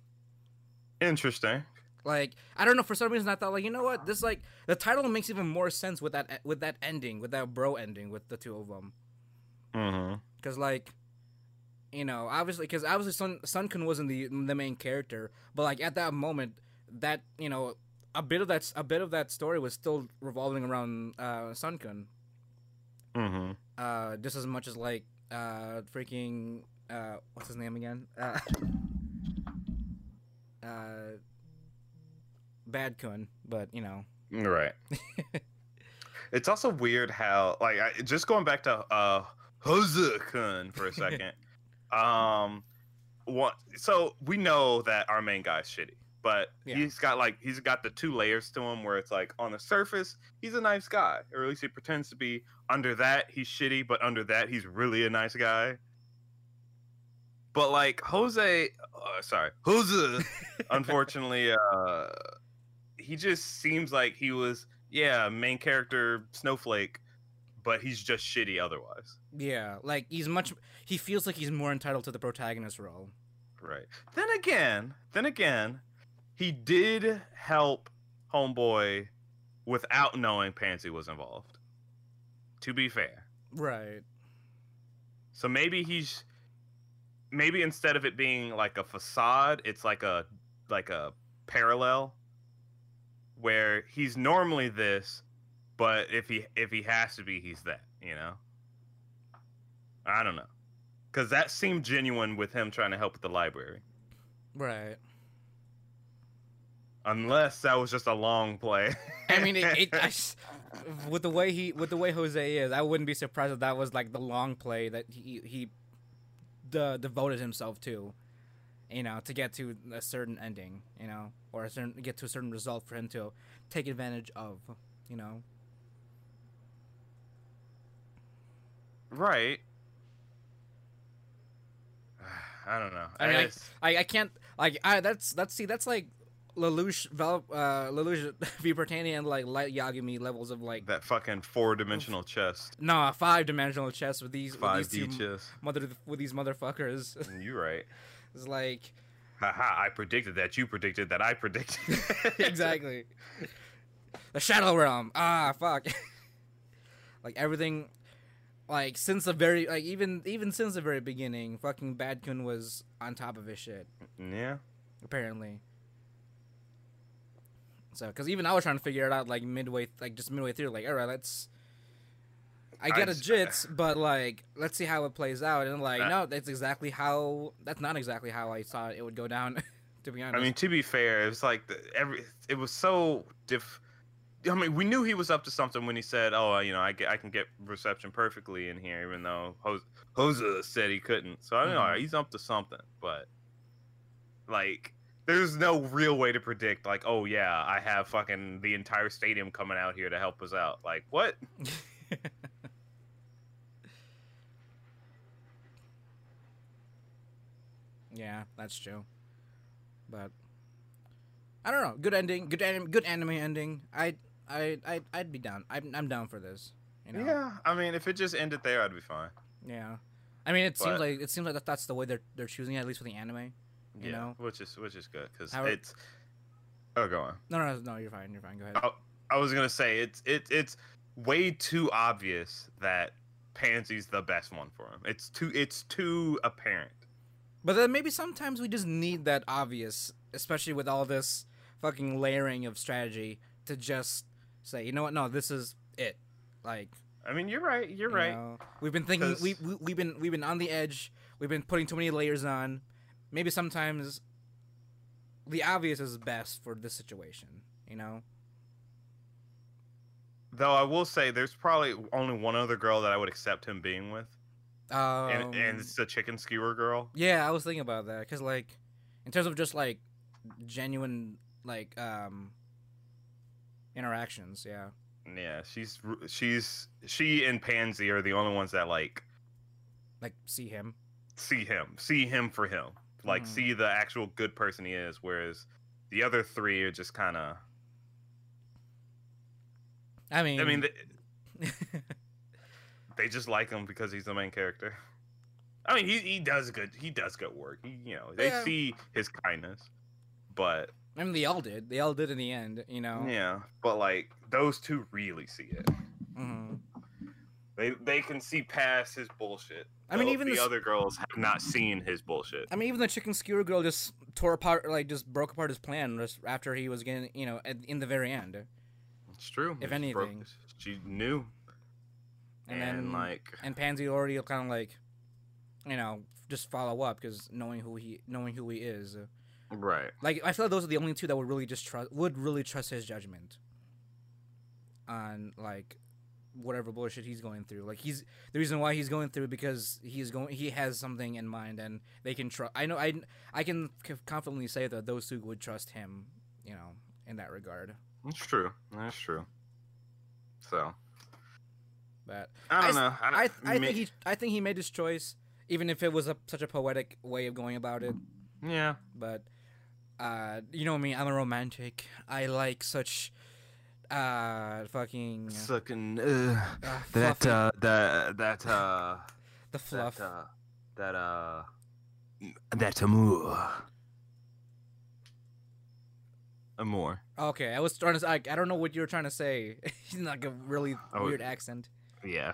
Interesting. Like I don't know for some reason I thought like you know what this like the title makes even more sense with that with that ending with that bro ending with the two of them Mm-hmm. because like you know obviously because obviously Sun Sun Kun wasn't the the main character but like at that moment that you know a bit of that a bit of that story was still revolving around uh, Sun Kun Mm-hmm. Uh, just as much as like uh, freaking uh, what's his name again uh, uh, Bad Kun but you know Right. it's also weird how, like, I, just going back to uh, Kun for a second. um, what? So we know that our main guy's shitty, but Yeah. he's got like he's got the two layers to him where it's like on the surface he's a nice guy, or at least he pretends to be. Under that he's shitty, but under that he's really a nice guy. But like Jose, uh, sorry, Jose, unfortunately, uh, he just seems like he was yeah main character snowflake but he's just shitty otherwise Yeah, like he's much. He feels like he's more entitled to the protagonist role. right then again then again he did help homeboy without knowing pansy was involved to be fair Right. so maybe he's maybe instead of it being like a facade it's like a like a parallel where he's normally this but if he if he has to be he's that you know i don't know because that seemed genuine with him trying to help with the library Right. Unless that was just a long play. I mean, it, it I with the way he with the way Jose is, I wouldn't be surprised if that was like the long play that he he the devoted himself to, you know, to get to a certain ending, you know, or a certain get to a certain result for him to take advantage of, you know. right. I don't know. I mean, I- I, I can't like I that's that's see that's like Lelouch Val uh Lelouch V Britannia and like light Yagami levels of like that fucking four-dimensional chest nah five dimensional chess with these with five these d two chest mother with these motherfuckers. you right it's like Haha, I predicted that. You predicted that. I predicted. exactly the Shadow Realm. Ah fuck. like everything like since the very like even even since the very beginning, fucking Badkun was on top of his shit. yeah. apparently. So, because even I was trying to figure it out, like midway, like just midway through, like, all right, let's. I get a s- jits, but like, let's see how it plays out, and like, no, that's exactly how. That's not exactly how I thought it would go down. to be honest, I mean, to be fair, it was like the, every. It was so diff. I mean, we knew he was up to something when he said, "Oh, you know, I get, I can get reception perfectly in here," even though Jose, Jose said he couldn't. So I don't know. Mhm. He's up to something, but like, there's no real way to predict. Like, oh yeah, I have fucking the entire stadium coming out here to help us out. Like, what? yeah, that's true. But I don't know. Good ending. Good anim- Good anime ending. I, I, I, I'd be down. I'm, I'm down for this. You know? Yeah. I mean, if it just ended there, I'd be fine. Yeah. I mean, it seems like it seems like that that's the way they're they're choosing it, at least for the anime. You yeah, know? which is which is good because it's. Oh, go on. No, no, no. You're fine. You're fine. Go ahead. Oh, I was gonna say it's it's it's way too obvious that Pansy's the best one for him. It's too it's too apparent. But then maybe sometimes we just need that obvious, especially with all this fucking layering of strategy, to just say, you know what? No, this is it. Like, I mean, you're right. You're you right. know, we've been thinking we, we we've been we've been on the edge. We've been putting too many layers on. Maybe sometimes the obvious is best for this situation. You know? Though I will say, there's probably only one other girl that I would accept him being with. Um, and and it's the chicken skewer girl. yeah, I was thinking about that because like, in terms of just like genuine like um interactions, yeah. Yeah, she's she's she and Pansy are the only ones that like Like see him. see him, see him for him, like Mhm. see the actual good person he is. Whereas the other three are just kind of. I mean, I mean, they, they just like him because he's the main character. I mean, he he does good. He does good work. He, you know, they Yeah. see his kindness, but I mean, they all did. They all did in the end, you know. yeah, but like those two really see it. hmm They they can see past his bullshit. I mean, even the the s- other girls have not seen his bullshit. I mean, even the chicken skewer girl just tore apart, like just broke apart his plan just after he was getting, you know, at, in the very end. It's true. If She broke- anything. she knew, And and, then- like And Pansy already kind of like, you know, just follow up because knowing who he, knowing who he is. right. Like I feel like those are the only two that would really just trust, would really trust his judgment. On like, whatever bullshit he's going through. Like he's the reason why he's going through because he's going, he has something in mind, and they can trust. I know, I, I can confidently say that those two would trust him. You know, in that regard. It's true. That's true. So But I don't s- know. I, don't, I, I me- think he, I think he made his choice, even if it was a, such a poetic way of going about it. yeah. But, uh, you know me, I'm a romantic. I like such, uh, fucking Sucking uh, uh, that uh that that uh the fluff. that uh that uh that amour. Amour. Okay, I was trying to. I, I don't know what you were trying to say. He's like a really Oh, weird accent. Yeah.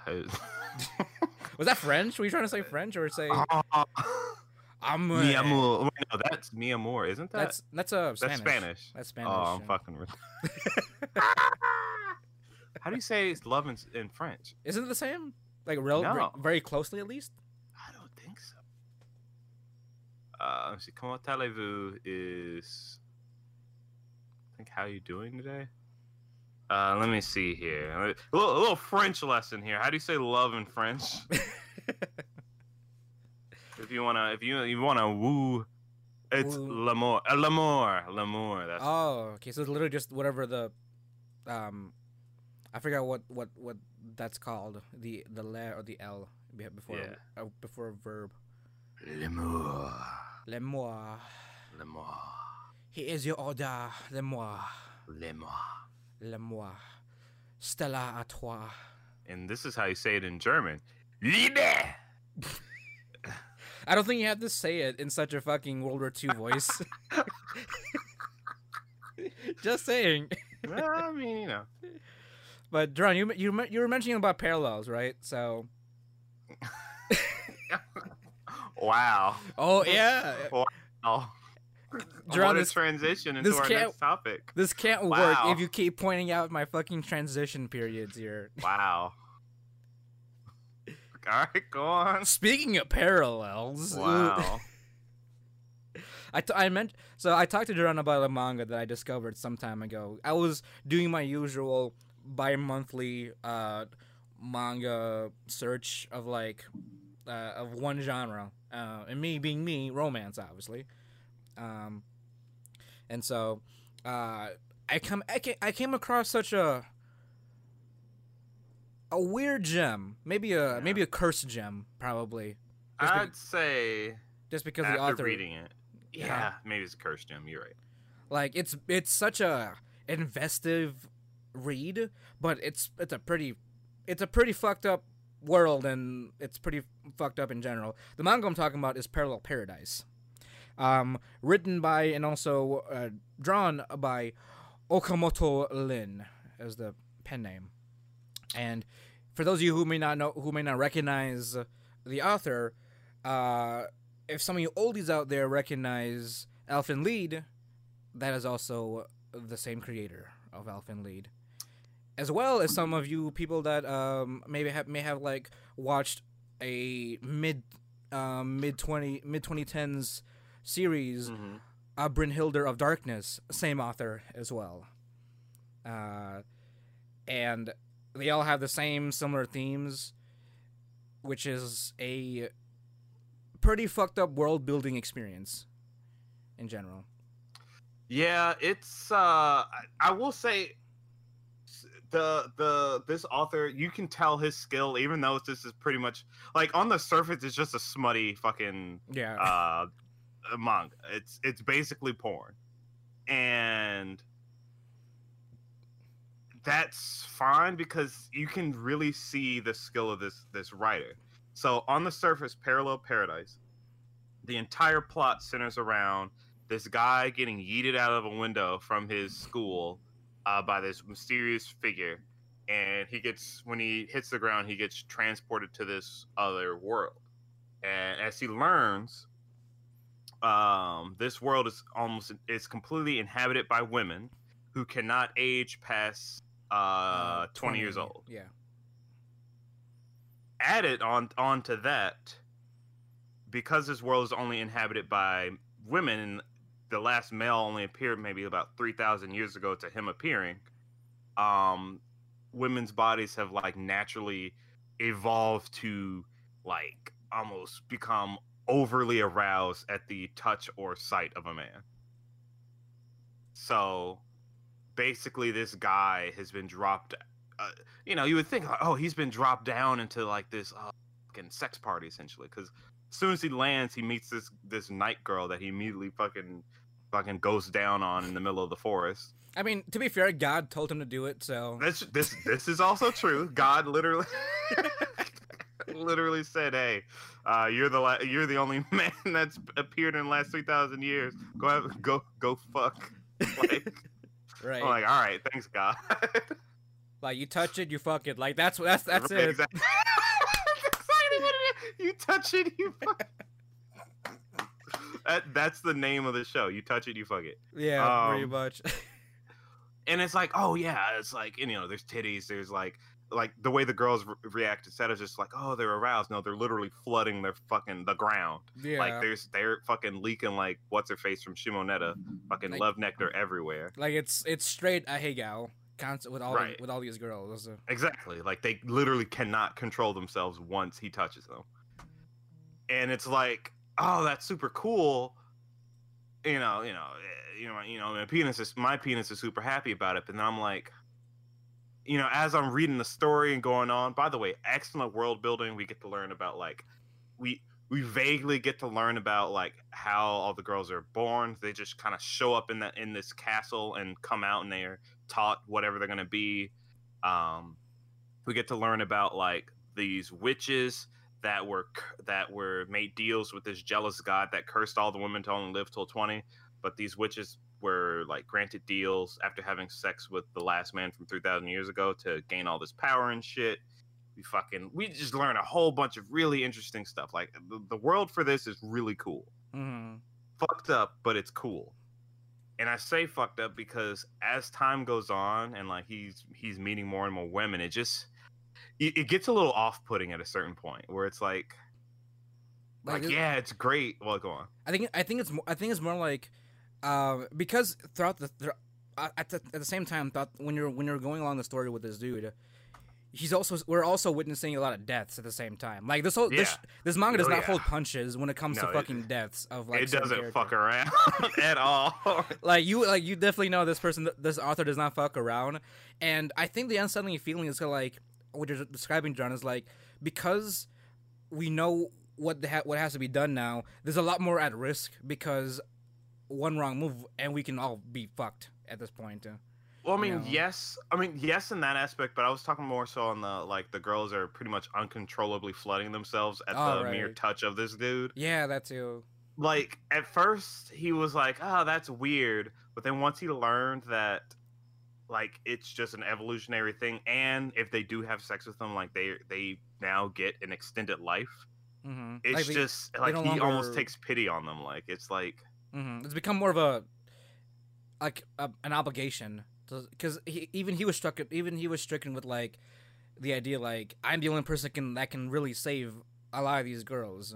Was that French? Were you trying to say French or say? I'm. amour. Wait, no, that's mi amour, isn't that? That's that's a That's Spanish. Spanish. That's Spanish. Oh, I'm yeah. fucking. How do you say it's love in, in French? Isn't it the same? Like real, No. very closely at least. I don't think so. Uh, let's see. Comment allez-vous is. I think how you doing today? Uh, let me see here. A little, a little French lesson here. How do you say love in French? if you wanna, if you you wanna woo, it's Woo. l'amour, uh, l'amour, l'amour. That's Oh, okay. So it's literally just whatever the, um, I forgot what what what that's called. The the le or the l before Yeah. uh, before a verb. l'amour, Le moi. l'amour, He is your order. Le moi. l'amour. Le moi. Stella à toi. And this is how you say it in German. Liebe. I don't think you have to say it in such a fucking World War II voice. Just saying. well, I mean, you know. But Dron, you you you were mentioning about parallels, right? So. Wow. Oh yeah. Oh. Dron, this- transition into this our next topic. This can't work if you keep pointing out my fucking transition periods here. Wow. All right, go on. Speaking of parallels, Wow. I, t- I meant so I talked to Duran about a manga that I discovered some time ago. I was doing my usual bi-monthly uh, manga search of like uh, of one genre, uh, and me being me, romance, obviously. Um, and so uh, I come I, ca- I came across such a a weird gem, maybe a Yeah. maybe a cursed gem, probably. Just, I'd say just because the author reading it. Yeah, Yeah. maybe it's a cursed gem. You're right. Like it's it's such a investive read, but it's it's a pretty it's a pretty fucked up world and it's pretty fucked up in general. The manga I'm talking about is Parallel Paradise. Um, written by and also uh, drawn by Okamoto Lynn as the pen name. And for those of you who may not know who may not recognize the author, uh, if some of you oldies out there recognize Elfen Lied, that is also the same creator of Elfen Lied, as well as some of you people that um, maybe have may have like watched a mid um, mid twenty mid twenty tens series, Mm-hmm. uh, Brynhildr of Darkness, same author as well, uh, and they all have the same similar themes. which is a pretty fucked up world building experience in general. Yeah, it's uh I, will say the the this author you can tell his skill even though this is pretty much like on the surface it's just a smutty fucking Yeah. uh manga. It's it's basically porn. And that's fine because you can really see the skill of this this writer. So on the surface, Parallel Paradise, the entire plot centers around this guy getting yeeted out of a window from his school uh, by this mysterious figure, and he gets when he hits the ground, he gets transported to this other world. And as he learns, um, this world is almost is completely inhabited by women who cannot age past uh, 20 years old Yeah. added on onto that because this world is only inhabited by women and the last male only appeared maybe about 3000 years ago to him appearing um women's bodies have like naturally evolved to like almost become overly aroused at the touch or sight of a man so basically this guy has been dropped uh, you know, you would think, like, oh, he's been dropped down into like this uh, fucking sex party essentially, because as soon as he lands, he meets this this knight girl that he immediately fucking fucking goes down on in the middle of the forest. I mean, to be fair, God told him to do it, so This this this is also true. God literally literally said, "Hey, uh, you're the la- you're the only man that's appeared in the last three thousand years. Go have, go go fuck." Like, right. I'm like, all right, thanks God. Like you touch it, you fuck it. Like that's that's that's Right, it. Exactly. That's exactly what it is. You touch it, you fuck. that, that's the name of the show. You touch it, you fuck it. Yeah, pretty Um, much. And it's like, oh yeah, it's like you know, there's titties, there's like, like the way the girls re- react instead of just like, oh, they're aroused. No, they're literally flooding their fucking the ground. yeah. Like there's they're fucking leaking like what's her face from Shimoneta, fucking Like- love nectar everywhere. Like it's it's straight ahegao constant with all the- with all these girls. Exactly. Like they literally cannot control themselves once he touches them. And it's like, oh, that's super cool. You know, you know, eh, you know, you know, my penis is my penis is super happy about it. But then I'm like, you know, as I'm reading the story and going on. By the way, excellent world building. We get to learn about like, we we vaguely get to learn about like how all the girls are born. They just kind of show up in that in this castle and come out and they're taught whatever they're gonna be. Um, we get to learn about like these witches that were that were made deals with this jealous god that cursed all the women to only live till 20 but these witches were like granted deals after having sex with the last man from 3000 years ago to gain all this power and shit we fucking we just learn a whole bunch of really interesting stuff like the, the world for this is really cool hmm fucked up, but it's cool. And I say fucked up because as time goes on and like he's he's meeting more and more women, it just it, it gets a little off-putting at a certain point where it's like like, Like, yeah, it's great. Well, go on. I think I think it's more, I think it's more like uh, because throughout the thro- uh, at the at the same time thought when you're when you're going along the story with this dude. He's also we're also witnessing a lot of deaths at the same time. Like this whole this Yeah. this manga does Oh, not yeah. hold punches when it comes No, to it- fucking deaths of like it doesn't characters. fuck around at all. like you like you definitely know this person this author does not fuck around and i think the unsettling feeling is like what you're describing john is like because we know what the ha- what has to be done now there's a lot more at risk because one wrong move and we can all be fucked at this point uh. Well, I mean, know? yes, I mean, yes, in that aspect, but I was talking more so on the like the girls are pretty much uncontrollably flooding themselves at Oh, the mere touch of this dude. yeah that too like at first he was like oh that's weird but then once he learned that like it's just an evolutionary thing and if they do have sex with them like they they now get an extended life mm-hmm. it's like they- just like no he almost takes pity on them like it's like Mhm. It's become more of a like a, an obligation because he, even he was struck even he was stricken with like the idea like I'm the only person can that can really save a lot of these girls,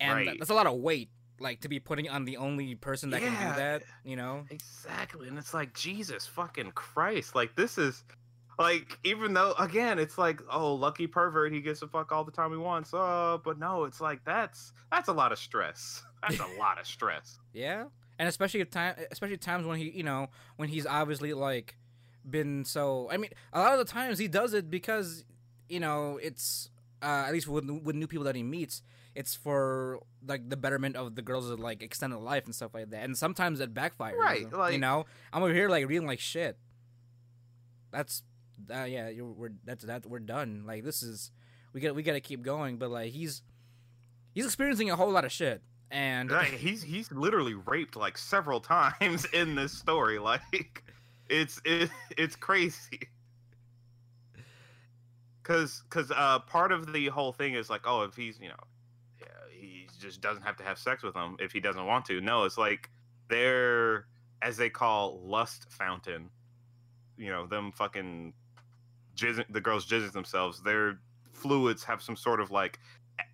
and Right. that's a lot of weight like to be putting on the only person that can do that. You know? exactly and it's like jesus fucking christ like this is like even though again it's like oh lucky pervert he gets to fuck all the time he wants uh but no it's like that's that's a lot of stress that's a lot of stress Yeah, and especially at time, especially times when he, you know, when he's obviously like been so. I mean, a lot of the times he does it because you know it's uh, at least with with new people that he meets, it's for like the betterment of the girls' like extended life and stuff like that. And sometimes it backfires. Right, you know, I'm over here like reading like shit. That's uh, yeah, you're, we're that's that we're done. Like this is we got we got to keep going. But like he's he's experiencing a whole lot of shit. And he's he's literally raped like several times in this story like it's it, it's crazy. Because because uh part of the whole thing is like oh if he's you know he just doesn't have to have sex with them if he doesn't want to. No it's like they're as they call lust fountain. You know them fucking jizzing the girls jizzing themselves their fluids have some sort of like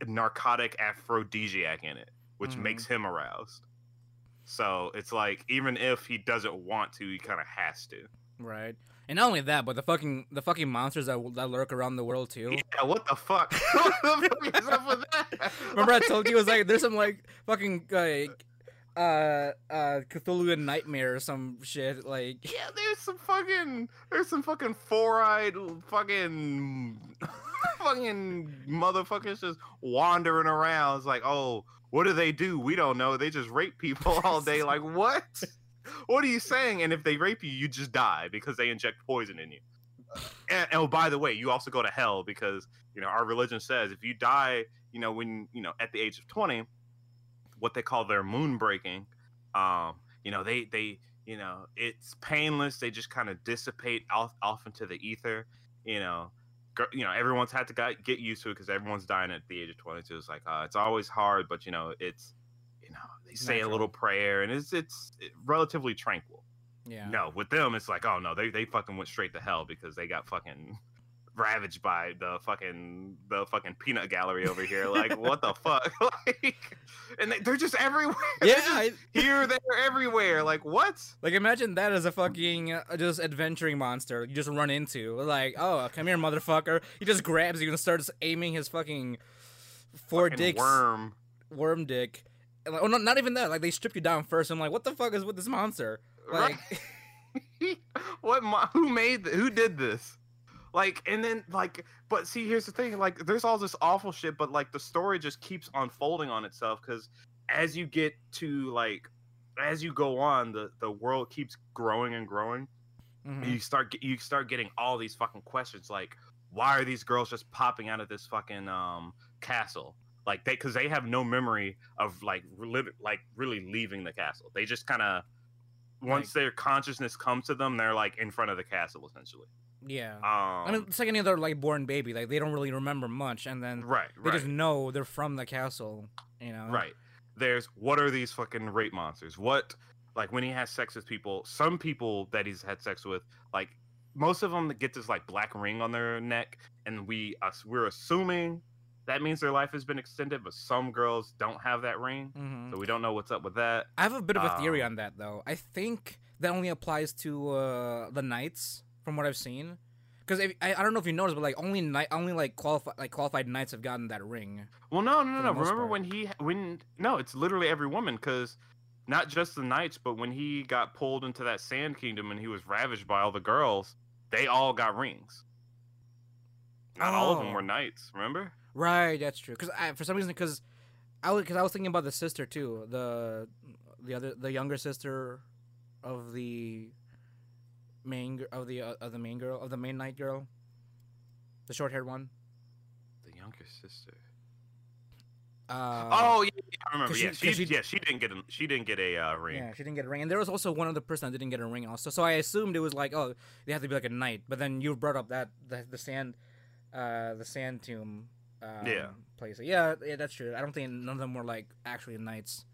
narcotic aphrodisiac in it which Mhm. makes him aroused so it's like even if he doesn't want to he kind of has to Right. And not only that, but the fucking the fucking monsters that, that lurk around the world too. yeah what the fuck what the fuck is up with that Remember I told you it was like there's some like fucking like uh uh Cthulhu nightmare or some shit like Yeah, there's some fucking there's some fucking four-eyed fucking fucking motherfuckers just wandering around. It's like, oh, what do they do? We don't know. They just rape people all day. Like, what? What are you saying? And if they rape you, you just die because they inject poison in you. And, oh, by the way, you also go to hell because you know our religion says if you die, you know when you know at the age of twenty, what they call their moon breaking, um, you know they they you know it's painless. They just kind of dissipate off off into the ether. You know, you know everyone's had to get used to it because everyone's dying at the age of twenty two. It's like uh, it's always hard, but you know it's you know they say a little prayer and it's it's relatively tranquil. yeah. No, with them, it's like, oh no, they they fucking went straight to hell because they got fucking ravaged by the fucking the fucking peanut gallery over here. Like, what the fuck? like, and they, they're just everywhere. Yeah, just I, here, there, everywhere. Like, what? like imagine that as a fucking uh, just adventuring monster you just run into. Like, oh, come here, motherfucker. He just grabs you and starts aiming his fucking four Fucking dicks worm. worm dick. And like, oh, no, not even that. Like they strip you down first. I'm like, what the fuck is with this monster? Like, Right. what? Mo- who made? Who did this? Like, and then like, but see, here's the thing. Like, there's all this awful shit, but like the story just keeps unfolding on itself because as you get to like, as you go on, the the world keeps growing and growing. mhm. You start you start getting all these fucking questions like, why are these girls just popping out of this fucking um castle? Like they, because they have no memory of like lit- like really leaving the castle. They just kind of once their consciousness comes to them, they're like in front of the castle essentially. Yeah. Um, I mean, it's like any other like born baby. Like they don't really remember much, and then right, they right, just know they're from the castle. You know. right. There's what are these fucking rape monsters? What like when he has sex with people? Some people that he's had sex with, like most of them get this like black ring on their neck, and we us we're assuming that means their life has been extended, but some girls don't have that ring, hmm so we don't know what's up with that. I have a bit of a theory Um, on that though. I think that only applies to uh, the knights, from what I've seen. Because I, I don't know if you noticed, but like only knight, only like qualified like qualified knights have gotten that ring. Well, no, no, no, no. Remember part. when he when no, it's literally every woman because not just the knights, but when he got pulled into that sand kingdom and he was ravaged by all the girls, they all got rings. Not all of them Oh. were knights. Remember? Right, that's true. Because for some reason, because I was because I was thinking about the sister too, the the other the younger sister of the main of the uh, of the main girl of the main knight girl, the short haired one. The younger sister. Uh, oh yeah, yeah, I remember. she- she, she- yeah, she didn't get a she didn't get a uh, ring. Yeah, she didn't get a ring, and there was also one other person that didn't get a ring also. So I assumed it was like, oh, they have to be like a knight. But then you brought up that the, the sand, uh, the sand tomb, um, Yeah. place. Yeah, yeah, that's true. I don't think none of them were like actually knights.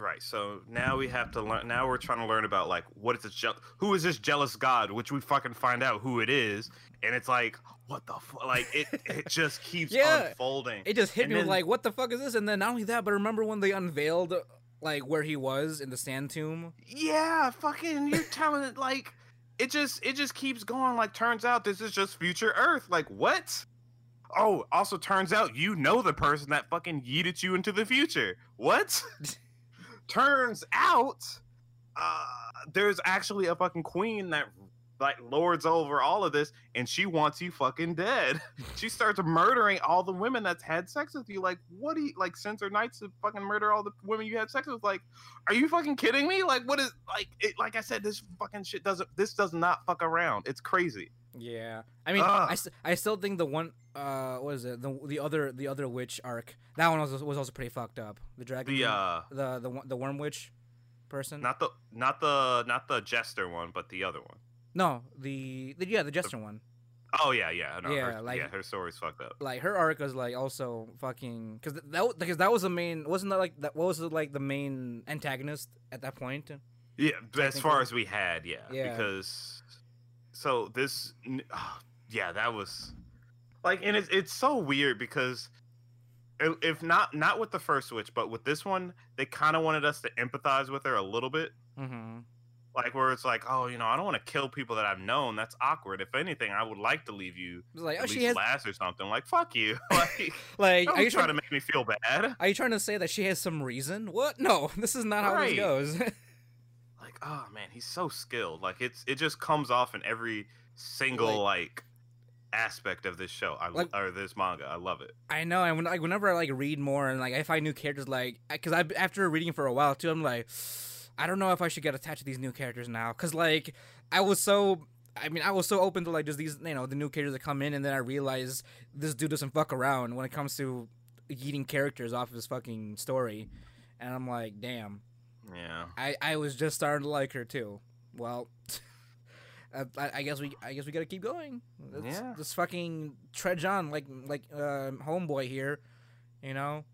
Right. So now we have to learn. Now we're trying to learn about like what is this? Je- who is this jealous god? Which we fucking find out who it is, and it's like what the fuck? Like it, it just keeps Yeah. unfolding. It just hit And me then- like, what the fuck is this? And then not only that, but remember when they unveiled like where he was in the sand tomb? Yeah, fucking, you're telling it like it just it just keeps going. Like, turns out this is just future Earth. Like, what? Oh, also turns out you know the person that fucking yeeted you into the future. What? turns out uh, there's actually a fucking queen that like lords over all of this and she wants you fucking dead. she starts murdering all the women that's had sex with you. Like, what do you like sends her knights to fucking murder all the women you had sex with? Like, are you fucking kidding me? Like, what is like it, like I said, this fucking shit doesn't this does not fuck around. It's crazy. Yeah, I mean. I, st- I still think the one uh what is it the the other the other witch arc that one was was also pretty fucked up. The dragon, The uh the the the worm witch person. not the not the not the jester one, but the other one. no, the, the yeah the jester one. Oh yeah, yeah, no, Yeah, her, like- yeah, her story's fucked up. Like her arc was like also fucking because that because that was the main wasn't that like that what was it, like the main antagonist at that point. Yeah, as far as we had, yeah, Yeah. because so this, ah, yeah, that was like, and it's it's so weird because if not not with the first Switch, but with this one, they kind of wanted us to empathize with her a little bit. Mm-hmm. Like where it's like, oh, you know, I don't want to kill people that I've known. That's awkward. If anything, I would like to leave you like oh she has last or something. Like fuck you. like, like don't are you trying to make me feel bad. are you trying to say that she has some reason? What? No, this is not how this goes. Like oh man he's so skilled. Like it's it just comes off in every single like, aspect of this show. I, Like- or this manga. I love it. I know, and when like whenever I like read more and like I find new characters, like because I after reading for a while too, I'm like, I don't know if I should get attached to these new characters now, because like I was so. I mean, I was so open to like just these, you know, the new characters that come in, and then I realized this dude doesn't fuck around when it comes to eating characters off of his fucking story, and I'm like, damn, yeah I I was just starting to like her too. Well, I, I guess we I guess we gotta keep going. Let's, Yeah. Let's fucking trudge on like like um, homeboy here, you know.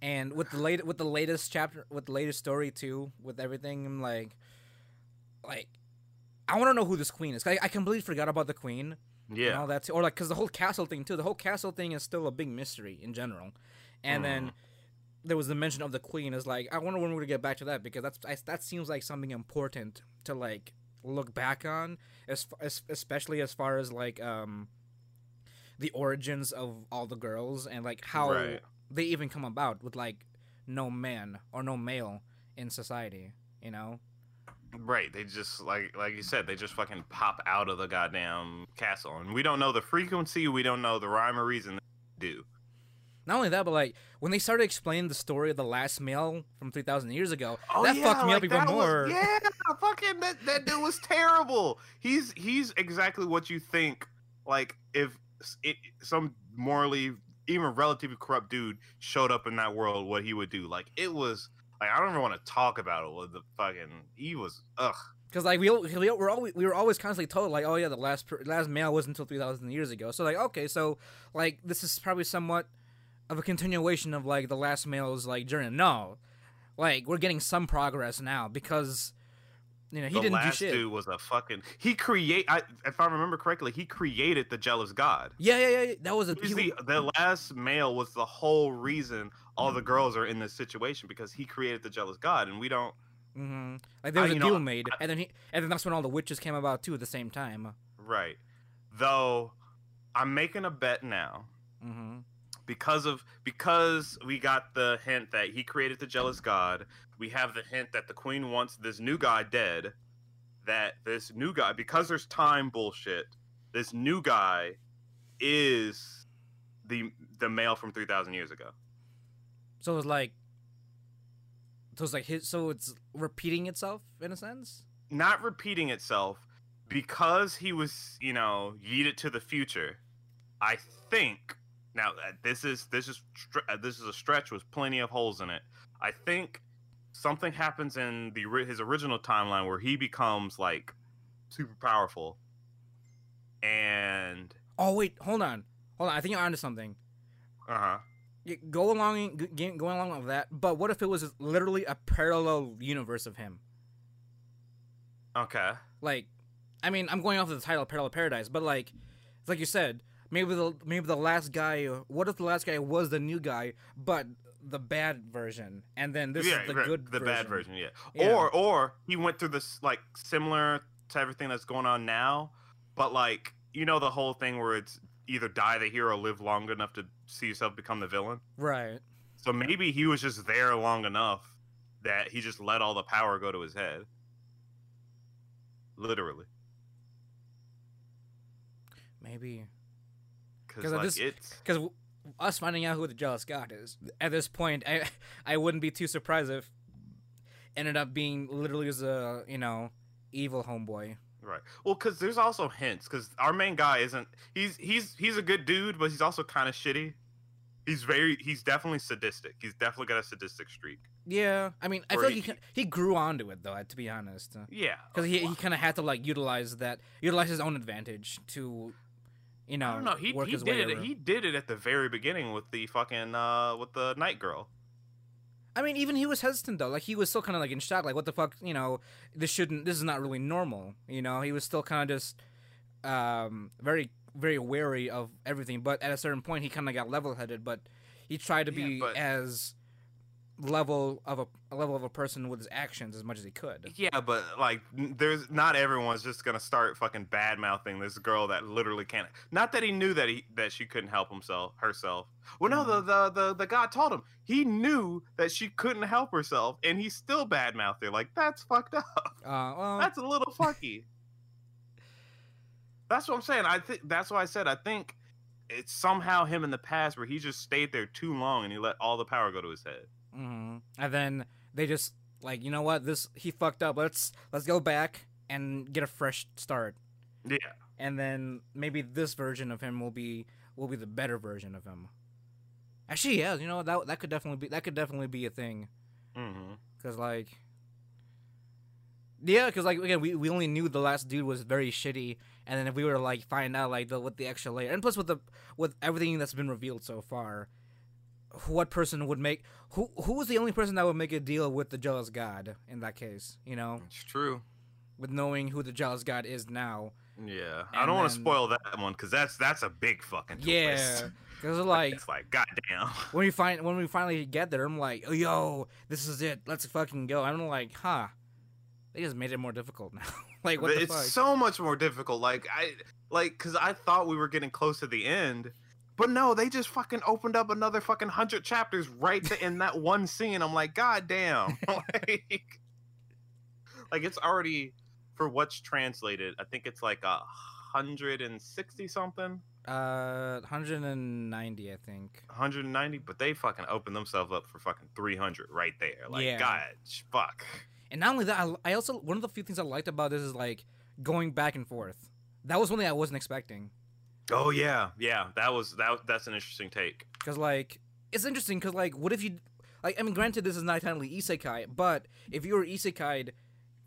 And with the late with the latest chapter with the latest story too with everything I'm like, like, I want to know who this queen is. I, I completely forgot about the queen and yeah all that too. or like because the whole castle thing too. The whole castle thing is still a big mystery in general, and then there was the mention of the queen. Is like I wonder when we're gonna get back to that because that's I, that seems like something important to like look back on, as, as especially as far as like um the origins of all the girls and like how Right. they even come about with like no man or no male in society. You know. right they just like like you said they just fucking pop out of the goddamn castle and we don't know the frequency we don't know the rhyme or reason they do Not only that, but like when they started explaining the story of the last male from three thousand years ago, Oh, that yeah, fucked me like up even was- more. yeah, fucking that, that dude was terrible. He's he's exactly what you think. Like if it, some morally even relatively corrupt dude showed up in that world, what he would do. Like it was like I don't even want to talk about it. With the fucking he was ugh. Because like we we were always we were always constantly told like oh yeah the last last male was until three thousand years ago. So like okay so like this is probably somewhat of a continuation of like the last male's like journey. No, like we're getting some progress now because you know he the didn't do last shit. dude was a fucking he create. I, if I remember correctly, he created the jealous god. Yeah yeah yeah that was a he- the, the last male was the whole reason all the girls are in this situation because he created the jealous god, and we don't. Mm-hmm. Like there was I- a you know, deal made, and then he, and then that's when all the witches came about too at the same time. Right. Though I'm making a bet now hmm because of because we got the hint that he created the jealous god. We have the hint that the queen wants this new guy dead. That this new guy because there's time bullshit. This new guy is the the male from 3000 years ago. So it's like, so it's like his. So it's repeating itself in a sense. Not repeating itself because he was, you know, yeeted to the future. I think now uh, this is this is uh, this is a stretch with plenty of holes in it. I think something happens in the his original timeline where he becomes like super powerful, and Oh wait, hold on, hold on. I think you're onto something. uh huh. Go along, going along with that. But what if it was literally a parallel universe of him? Okay. Like, I mean, I'm going off of the title "Parallel Paradise," but like, it's like you said, maybe the maybe the last guy. What if the last guy was the new guy, but the bad version, and then this yeah, is the right, good the bad version, yeah. Yeah. Or or he went through this like similar to everything that's going on now, but like you know the whole thing where it's either die the hero, live long enough to see yourself become the villain. Right. So maybe he was just there long enough that he just let all the power go to his head. Literally, Maybe because like this- it's because us finding out who the jealous god is at this point, I I wouldn't be too surprised if ended up being literally as a you know evil homeboy. Right. Well, because there's also hints. Because our main guy isn't. He's he's he's a good dude, but he's also kind of shitty. He's very. He's definitely sadistic. He's definitely got a sadistic streak. Yeah, I mean, I Or feel like he he- he grew onto it though. To be honest, Yeah. because he he kind of had to like utilize that, utilize his own advantage to, you know, I don't know. He, work he his way did it. around. He did it at the very beginning with the fucking uh with the knight girl. I mean, even he was hesitant though. Like he was still kind of like in shock. Like, what the fuck? You know, this shouldn't. This is not really normal. You know, he was still kind of just um, very, very wary of everything. But at a certain point, he kind of got level-headed. But he tried to Yeah, be but- as level of a, a level of a person with his actions as much as he could. Yeah, but like, there's not everyone's just gonna start fucking bad mouthing this girl that literally can't. Not that he knew that he that she couldn't help himself herself. Well, no, the the the the guy told him he knew that she couldn't help herself, and he still bad mouthed her. Like that's fucked up. Uh, well, That's a little fucky. that's what I'm saying. I think that's why I said I think it's somehow him in the past where he just stayed there too long and he let all the power go to his head. Mhm. and then they just like, you know what? This he fucked up. Let's let's go back and get a fresh start. Yeah. and then maybe this version of him will be will be the better version of him. Actually, yeah, you know that that could definitely be that could definitely be a thing Mm-hmm. because like, yeah, because like again, we, we only knew the last dude was very shitty, and then if we were to like find out like the with the extra layer, and plus with the with everything that's been revealed so far, what person would make who who was the only person that would make a deal with the jealous god in that case? You know, It's true. with knowing who the jealous god is now. Yeah. I don't want to spoil that one because that's that's a big fucking twist. Yeah, because like it's like goddamn. when we find when we finally get there, I'm like, oh yo, this is it. Let's fucking go. I'm like, huh? They just made it more difficult now. like what the it's so much more difficult. Like I like because I thought we were getting close to the end, but no, they just fucking opened up another fucking hundred chapters right th- in that one scene. I'm like, god damn. like, like it's already for what's translated. I think it's like a hundred and sixty something. uh, 190, I think. 190, but they fucking opened themselves up for fucking 300 right there. Like, Yeah. God, fuck. And not only that, I, I also one of the few things I liked about this is like going back and forth. That was one thing I wasn't expecting. Oh yeah, yeah. That was that. That's an interesting take. Cause like it's interesting. Cause like, what if you like? I mean, granted, this is not technically isekai, but if you were isekai'd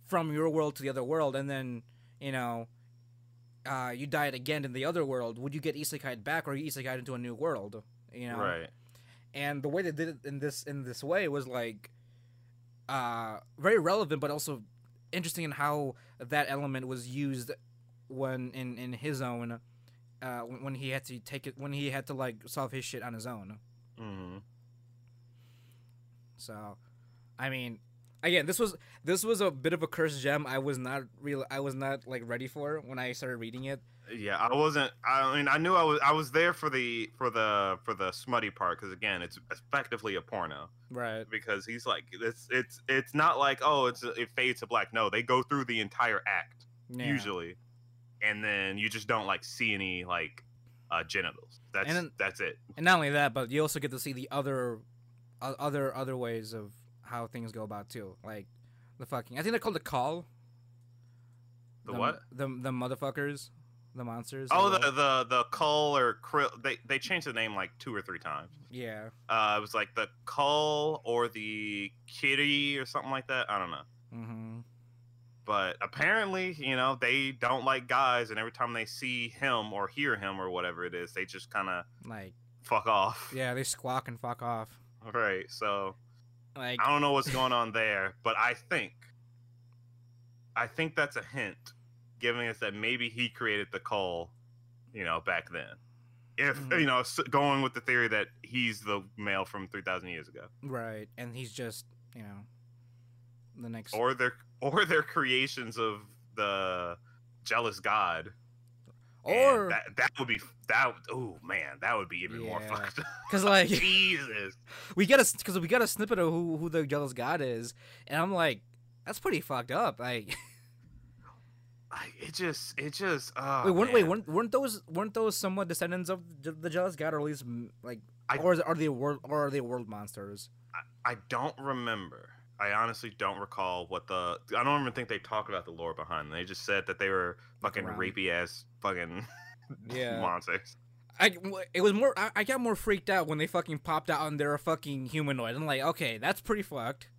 from your world to the other world, and then you know, uh, you died again in the other world, would you get isekai'd back, or you isekai'd into a new world? You know, Right. And the way they did it in this in this way was like, uh, very relevant, but also interesting in how that element was used when in in his own. Uh, when, when he had to take it, when he had to like solve his shit on his own. Mm-hmm. So, I mean, again, this was this was a bit of a cursed gem. I was not real. I was not like ready for when I started reading it. Yeah, I wasn't. I mean, I knew I was. I was there for the for the for the smutty part because again, it's effectively a porno Right. because he's like it's it's it's not like oh it's it fades to black. No, they go through the entire act Yeah. usually, and then you just don't like see any like uh, genitals. That's And then- that's it. And not only that, but you also get to see the other, o- other other ways of how things go about too. Like the fucking. I think they're called the call. The what? The the motherfuckers, the monsters. Oh, the the the cull or krill. They they changed the name like two or three times. yeah. Uh, it was like the cull or the kitty or something like that. I don't know. Mm-hmm. But apparently, you know, they don't like guys, and every time they see him or hear him or whatever it is, they just kind of Like fuck off. yeah, they squawk and fuck off. Right. So Like I don't know what's going on there, but I think, I think that's a hint, giving us that maybe he created the call, you know, back then. If Mhm. you know, going with the theory that he's the male from three thousand years ago, Right, and he's just you know the next. or they're or they're creations of the jealous god. or that that would be that. Oh man, that would be even more Yeah. fucked. up. because like Jesus. we get a because we got a snippet of who who the jealous god is, and I'm like, that's pretty fucked up. Like, I, it just, it just. Oh, wait, weren't, wait, weren't, weren't those weren't those somewhat descendants of the jealous god, or at least like, I- or is, are they world or are they world monsters? I don't remember. I honestly don't recall what the. I don't even think they talked about the lore behind them. They just said that they were fucking rapey ass fucking Yeah. monsters. I it was more. I, I got more freaked out when they fucking popped out and they're a fucking humanoid. I'm like, okay, that's pretty fucked.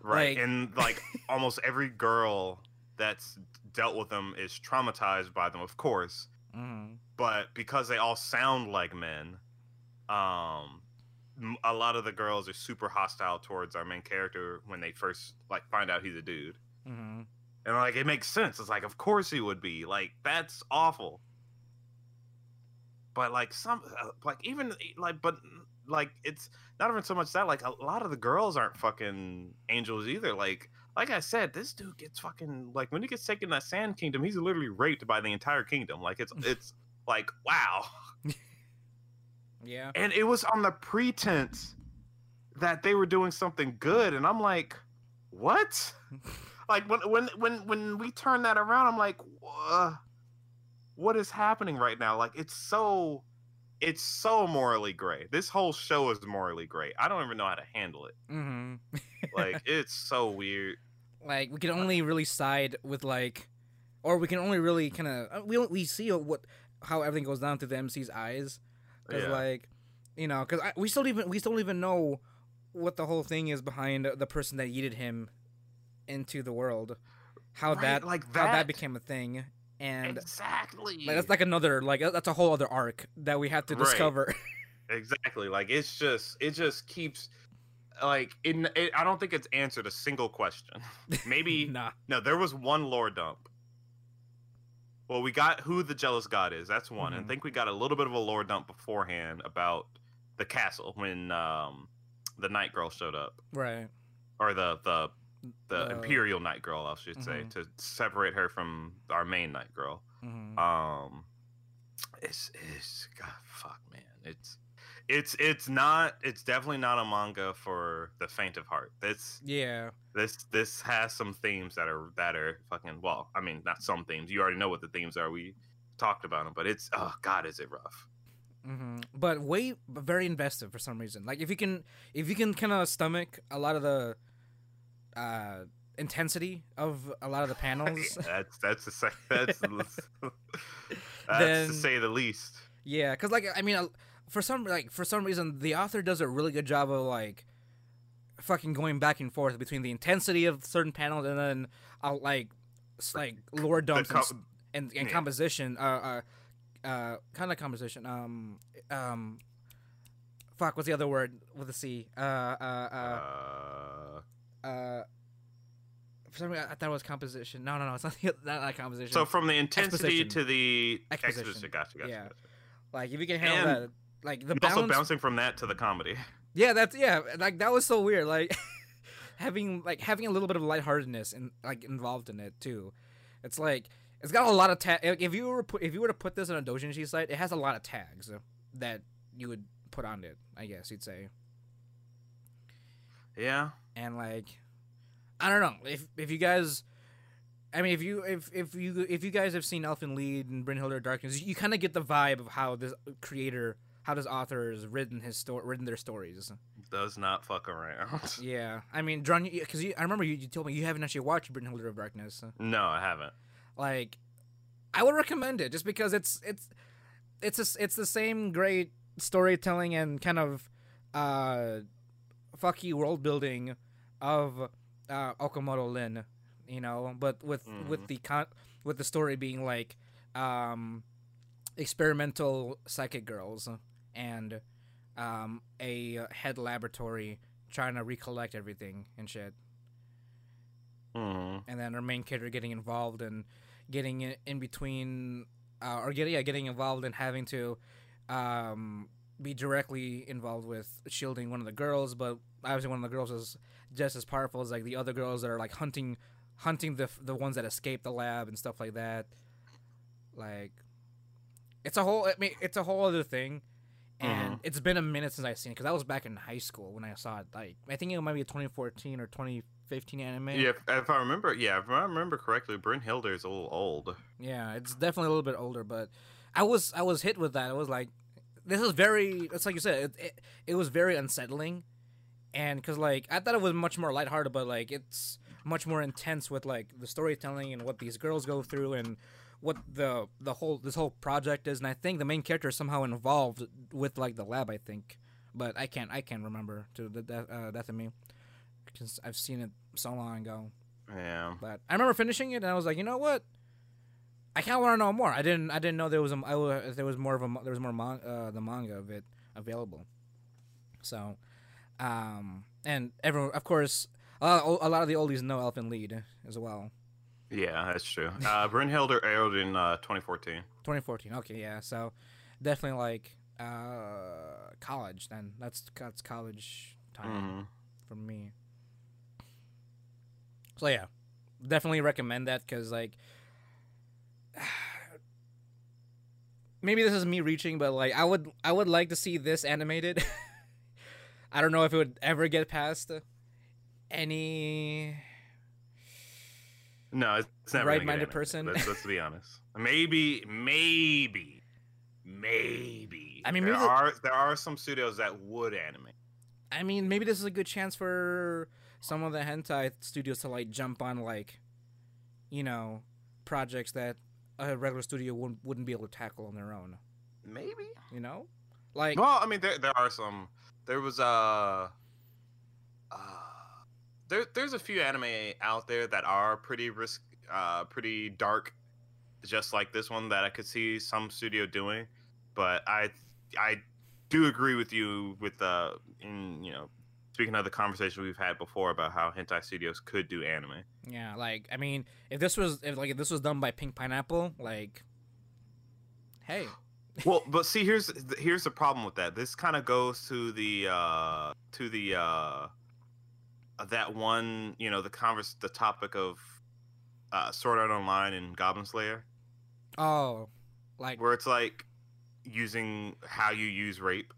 Right. Like- and like almost every girl that's dealt with them is traumatized by them, of course. Mm-hmm. But because they all sound like men, um, a lot of the girls are super hostile towards our main character when they first like find out he's a dude. Mm-hmm. And like it makes sense. It's like of course he would be. Like that's awful. But like some uh, like even like but like it's not even so much that like a lot of the girls aren't fucking angels either. Like like I said, this dude gets fucking like when he gets taken to that sand kingdom, he's literally raped by the entire kingdom. Like it's it's like wow. Yeah. And it was on the pretense that they were doing something good, and I'm like, what? like when when when when we turn that around, I'm like, "Wha- what is happening right now? Like it's so it's so morally gray. This whole show is morally gray. I don't even know how to handle it. Mm-hmm. Like it's so weird. like we can only really side with like, or we can only really kind of we don't- we see what how everything goes down through the MC's eyes. Because Yeah. like, you know, because we still even we still don't even know what the whole thing is behind the person that yeeted him into the world. How Right, that like how that that. became a thing, and exactly. like, that's like another like that's a whole other arc that we have to Right. discover. Exactly. Like it's just it just keeps like in it, I don't think it's answered a single question. Maybe nah. no, there was one lore dump. Well, we got who the jealous god is. That's one. And Mhm. I think we got a little bit of a lore dump beforehand about the castle when um the knight girl showed up Right. or the the the The- imperial knight girl, I should say, Mhm. to separate her from our main knight girl. hmm Um, it's it's God, fuck, man. It's it's it's not. It's definitely not a manga for the faint of heart. This yeah. this this has some themes that are that are fucking. Well, I mean, not some themes. You already know what the themes are. We talked about them, but it's oh god, is it rough? hmm But way, but very invested for some reason. Like if you can, if you can kind of stomach a lot of the uh, intensity of a lot of the panels. that's that's the that's that's Then- to say the least. yeah, because like I mean, uh, for some like for some reason, the author does a really good job of like fucking going back and forth between the intensity of certain panels and then uh, like like lore dumps and, and, and yeah. composition. Uh, uh, uh, kind of composition. Um, um. Fuck, what's the other word with a C? Uh, uh, uh, uh, uh for some reason I thought it was composition. No, no, no, it's not, not like composition. so from the intensity Exposition. to the Exposition. exposition, gotcha, gotcha. Yeah. gotcha. like if you can handle And that, like the also bouncing from that to the comedy. yeah, that's yeah, like that was so weird. Like having like having a little bit of lightheartedness and like involved in it too. It's like it's got a lot of tag. If you were put, if you were to put this on a doujinshi site, it has a lot of tags that you would put on it. I guess you'd say. Yeah. and like I don't know if if you guys I mean if you if if you if you guys have seen Elfen Lied and Brynhildr Darkness you kind of get the vibe of how this creator how this author has written his story written their stories Does not fuck around. yeah I mean John because I remember you, you told me you haven't actually watched Brynhildr of Darkness no, I haven't. like I would recommend it just because it's it's it's a, it's the same great storytelling and kind of uh fucky world building of uh Okamoto Lynn, you know, but with with Mhm. the con with the story being like um experimental psychic girls and um a head laboratory trying to recollect everything and shit hmm and then our main character getting involved and getting in, in between uh, or getting yeah, getting involved and having to um, be directly involved with shielding one of the girls, but obviously one of the girls is just as powerful as like the other girls that are like hunting, hunting the the ones that escape the lab and stuff like that. Like, it's a whole. I mean, it's a whole other thing, and Mhm. it's been a minute since I've seen it because I was back in high school when I saw it. Like, I think it might be a 2014 or 2015 anime. Yeah, if, if I remember, yeah, if I remember correctly, Brynhildr is a little old. Yeah, it's definitely a little bit older, but I was I was hit with that. I was like, this is very. It's like you said, it it, it was very unsettling, and because like I thought it was much more lighthearted, but like it's much more intense with like the storytelling and what these girls go through and what the the whole this whole project is. And I think the main character is somehow involved with like the lab. I think, but I can't I can't remember to the death, uh, death of me because I've seen it so long ago. Yeah. But I remember finishing it, and I was like, you know what? I kind of want to know more. I didn't. I didn't know there was a. I, there was more of a. There was more mon- uh, the manga of it available. So, um, and everyone, of course, a lot, a lot of the oldies know Elfen Lied as well. Yeah, that's true. Uh, Brynhildr aired in uh, 2014. 2014. Okay, yeah. So, definitely like uh, college. Then that's that's college time hmm for me. So yeah, definitely recommend that because like maybe this is me reaching, but like I would I would like to see this animated. I don't know if it would ever get past any. No, it's it's never gonna get Right-minded person. Let's, let's be honest. Maybe, maybe, maybe. I mean, there maybe the- are there are some studios that would animate. I mean, maybe this is a good chance for some of the hentai studios to like jump on like, you know, projects that a regular studio wouldn't wouldn't be able to tackle on their own. Maybe. You know, like Well, I mean, there there are some. There was uh, uh there there's a few anime out there that are pretty risk, uh, pretty dark, just like this one that I could see some studio doing, but I I do agree with you with uh in you know speaking of the conversation we've had before about how hentai studios could do anime. Yeah, like I mean, if this was if like if this was done by Pink Pineapple, like, hey, well, but see, here's here's the problem with that. This kind of goes to the uh to the uh that one, you know, the converse, the topic of uh Sword Art Online and Goblin Slayer, oh, like where it's like using how you use rape.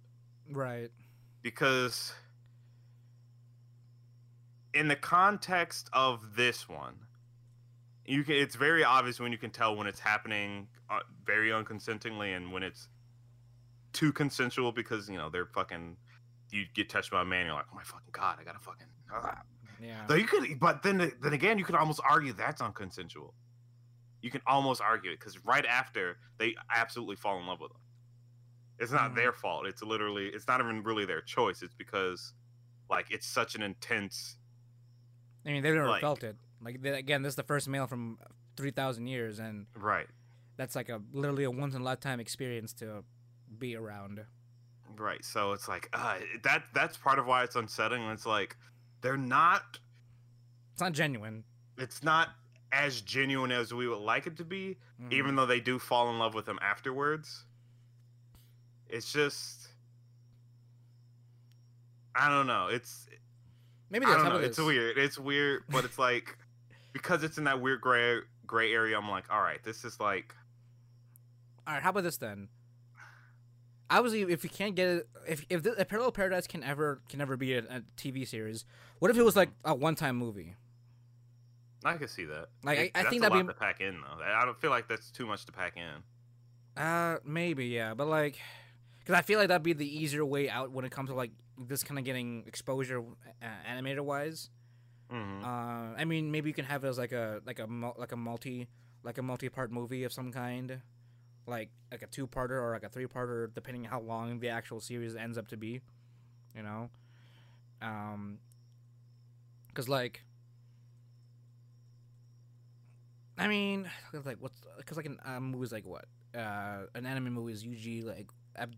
Right, because in the context of this one you can it's very obvious when you can tell when it's happening uh, very unconsentingly and when it's too consensual because you know they're fucking you get touched by a man you're like oh my fucking god i gotta fucking ah. yeah, Though you could but then then again you could almost argue that's unconsensual you can almost argue it because right after they absolutely fall in love with them it's not Mhm. their fault it's literally it's not even really their choice it's because like it's such an intense I mean, they've never like- felt it. Like again, this is the first male from three thousand years, and right that's like a literally a once in a lifetime experience to be around. right so it's like uh, that that's part of why it's unsettling it's like they're not It's not genuine. it's not as genuine as we would like it to be Mhm. even though they do fall in love with him afterwards it's just i don't know it's maybe I that's don't know. It's weird. It's weird, but it's like because it's in that weird gray gray area. I'm like, all right, this is like All right, how about this then? Obviously, if you can't get it, if if, the, if Parallel Paradise can ever can ever be a, a TV series, what if it was like a one time movie? I can see that. Like, I- It- I that's think a that'd lot be- to pack in though. I don't feel like that's too much to pack in. Uh, maybe yeah, but like, because I feel like that'd be the easier way out when it comes to like this kind of getting exposure, uh, animator wise. Hmm Uh, I mean, maybe you can have it as like a like a like a multi like a multi part movie of some kind, like like a two parter or like a three parter, depending how long the actual series ends up to be. You know, um, because like. I mean, like what's because like an uh, movie's like what uh an anime movie is usually like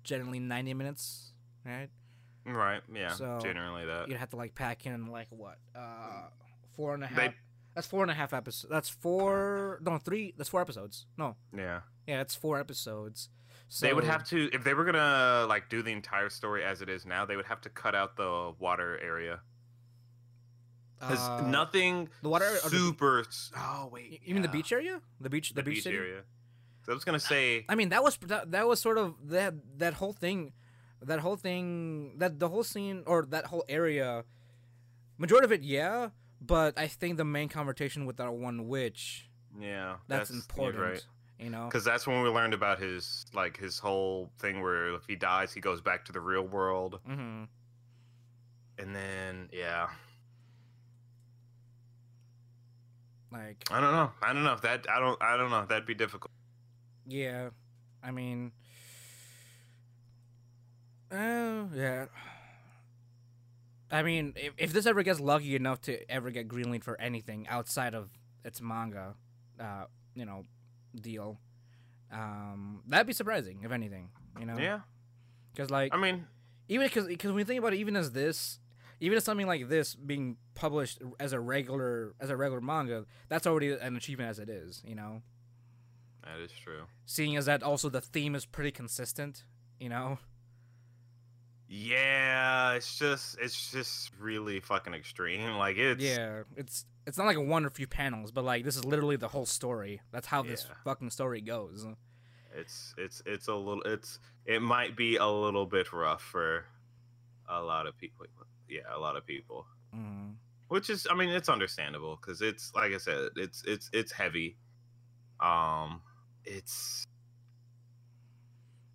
generally ninety minutes, right? Right. Yeah. So, generally that. You'd have to like pack in like what uh four and a half They- That's four and a half episodes. That's four. No, three. That's four episodes. No, Yeah. yeah, it's four episodes. So they would have to if they were gonna like do the entire story as it is now. They would have to cut out the water area because uh, nothing the water. or the super. oh wait, You mean the beach area? The beach. The, The, beach, city? area. So I was gonna say. I mean, that was that, that was sort of that that whole thing, that whole thing, that the whole scene or that whole area. Majority of it, yeah, but I think the main conversation with that one witch Yeah, that's, you're important. right. You know. Because that's when we learned about his like his whole thing where if he dies, he goes back to the real world, hmm and then yeah, Like, I don't know, I don't know if that I don't I don't know that'd be difficult. yeah, I mean, uh, yeah. I mean, if, if this ever gets lucky enough to ever get greenlit for anything outside of its manga, uh, you know, deal, um, that'd be surprising if anything. You know, Yeah, because like I mean, even because because when you think about it, even as this, even as something like this being published as a regular as a regular manga, that's already an achievement as it is. You know, that is true. seeing as that also the theme is pretty consistent. You know, Yeah, it's just it's just really fucking extreme. Like it's yeah, it's it's not like a one or few panels, but like this is literally the whole story. That's how this fucking story goes. it's it's it's a little it's it might be a little bit rough for a lot of people. Yeah, a lot of people. Mm. which is i mean it's understandable because it's like i said it's it's it's heavy um it's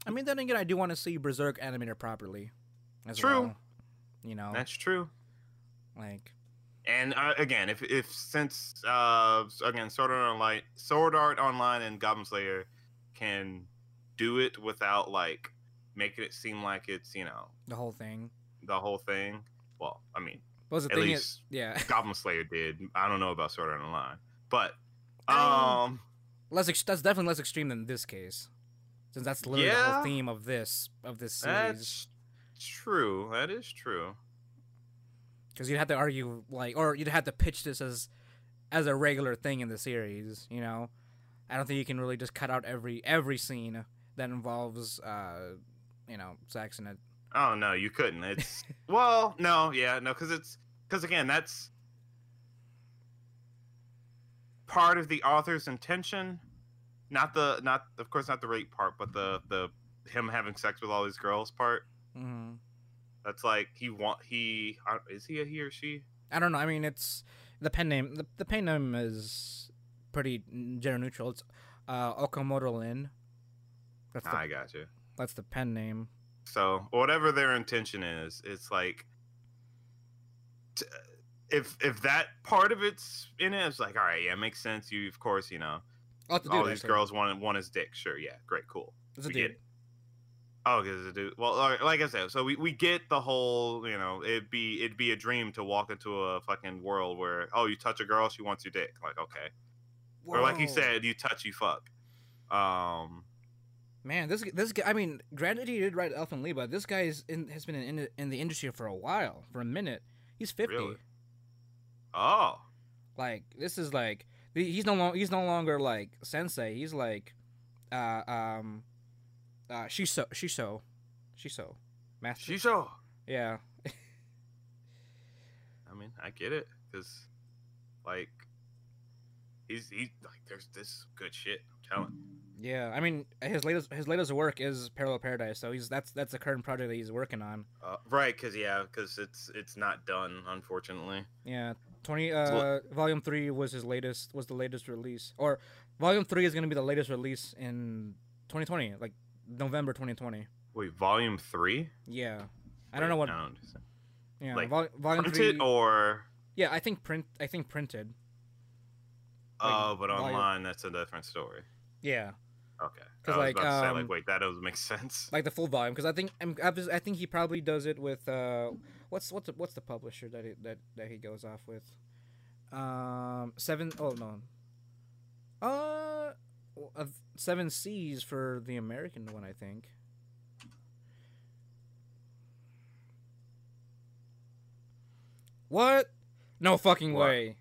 I mean, then again, I do want to see Berserk animated properly. As True. well. You know, that's true like and uh, again if if since uh again sword art online sword art online and goblin slayer can do it without like making it seem like it's you know the whole thing. the whole thing well i mean But the at thing least is, yeah, goblin slayer did i don't know about sword art online but I um less ex- that's definitely less extreme than this case, since that's literally the whole theme of this of this series. that's true that is true Because you'd have to argue like, or you'd have to pitch this as as a regular thing in the series. You know, I don't think you can really just cut out every every scene that involves, uh, you know, sex in it. Oh no, you couldn't. It's well, no, yeah, no, because it's because again, that's part of the author's intention. Not the not of course not the rape part, but the the him having sex with all these girls part. Hmm That's like he want he is he a he or she? I don't know. I mean, it's the pen name. The, the pen name is pretty gender neutral. It's uh, Okamoto Lynn. That's the I got you. that's the pen name. So whatever their intention is, it's like t- if if that part of it's in it, it's like all right, yeah, it makes sense. You of course you know all these girls want want his dick. Sure, yeah, great, cool. It's a we dude. It. Oh, because a dude. Well, like I said, so we, we get the whole, you know, it'd be it'd be a dream to walk into a fucking world where oh, you touch a girl, she wants your dick. Like okay, or like you said, you touch, you fuck. Um, Man, this this guy. I mean, granted, he did write Elfen Lied, but this guy is in, has been in, in the industry for a while, for a minute. He's fifty. Really? oh, Like this is like he's no longer he's no longer like sensei. He's like, uh, um, uh, Shiso Shiso, Shiso, master. she's so. yeah, I mean, I get it because, like, he's he like there's this good shit. I'm telling. yeah. I mean, his latest his latest work is Parallel Paradise, so he's that's that's the current project that he's working on. Uh, right, because yeah, because it's it's not done, unfortunately. Yeah, twenty. Uh, volume three was his latest. Was the latest release, or volume three is gonna be the latest release in 2020, like November 2020. Wait, volume three? Yeah, I don't know what. Don't. Yeah, like, vol- volume Printed three. or Yeah, I think print. I think printed. oh, Like, but volume- online that's a different story. Yeah, Okay, 'Cause, I was like, about to say um, like, wait, that doesn't make sense. like the full volume. Because I think I'm, I I think he probably does it with uh, what's what's the, what's the publisher that he, that that he goes off with? Um, seven. Oh no. Uh, uh, Seven Seas for the American one, I think. What? No fucking What? way.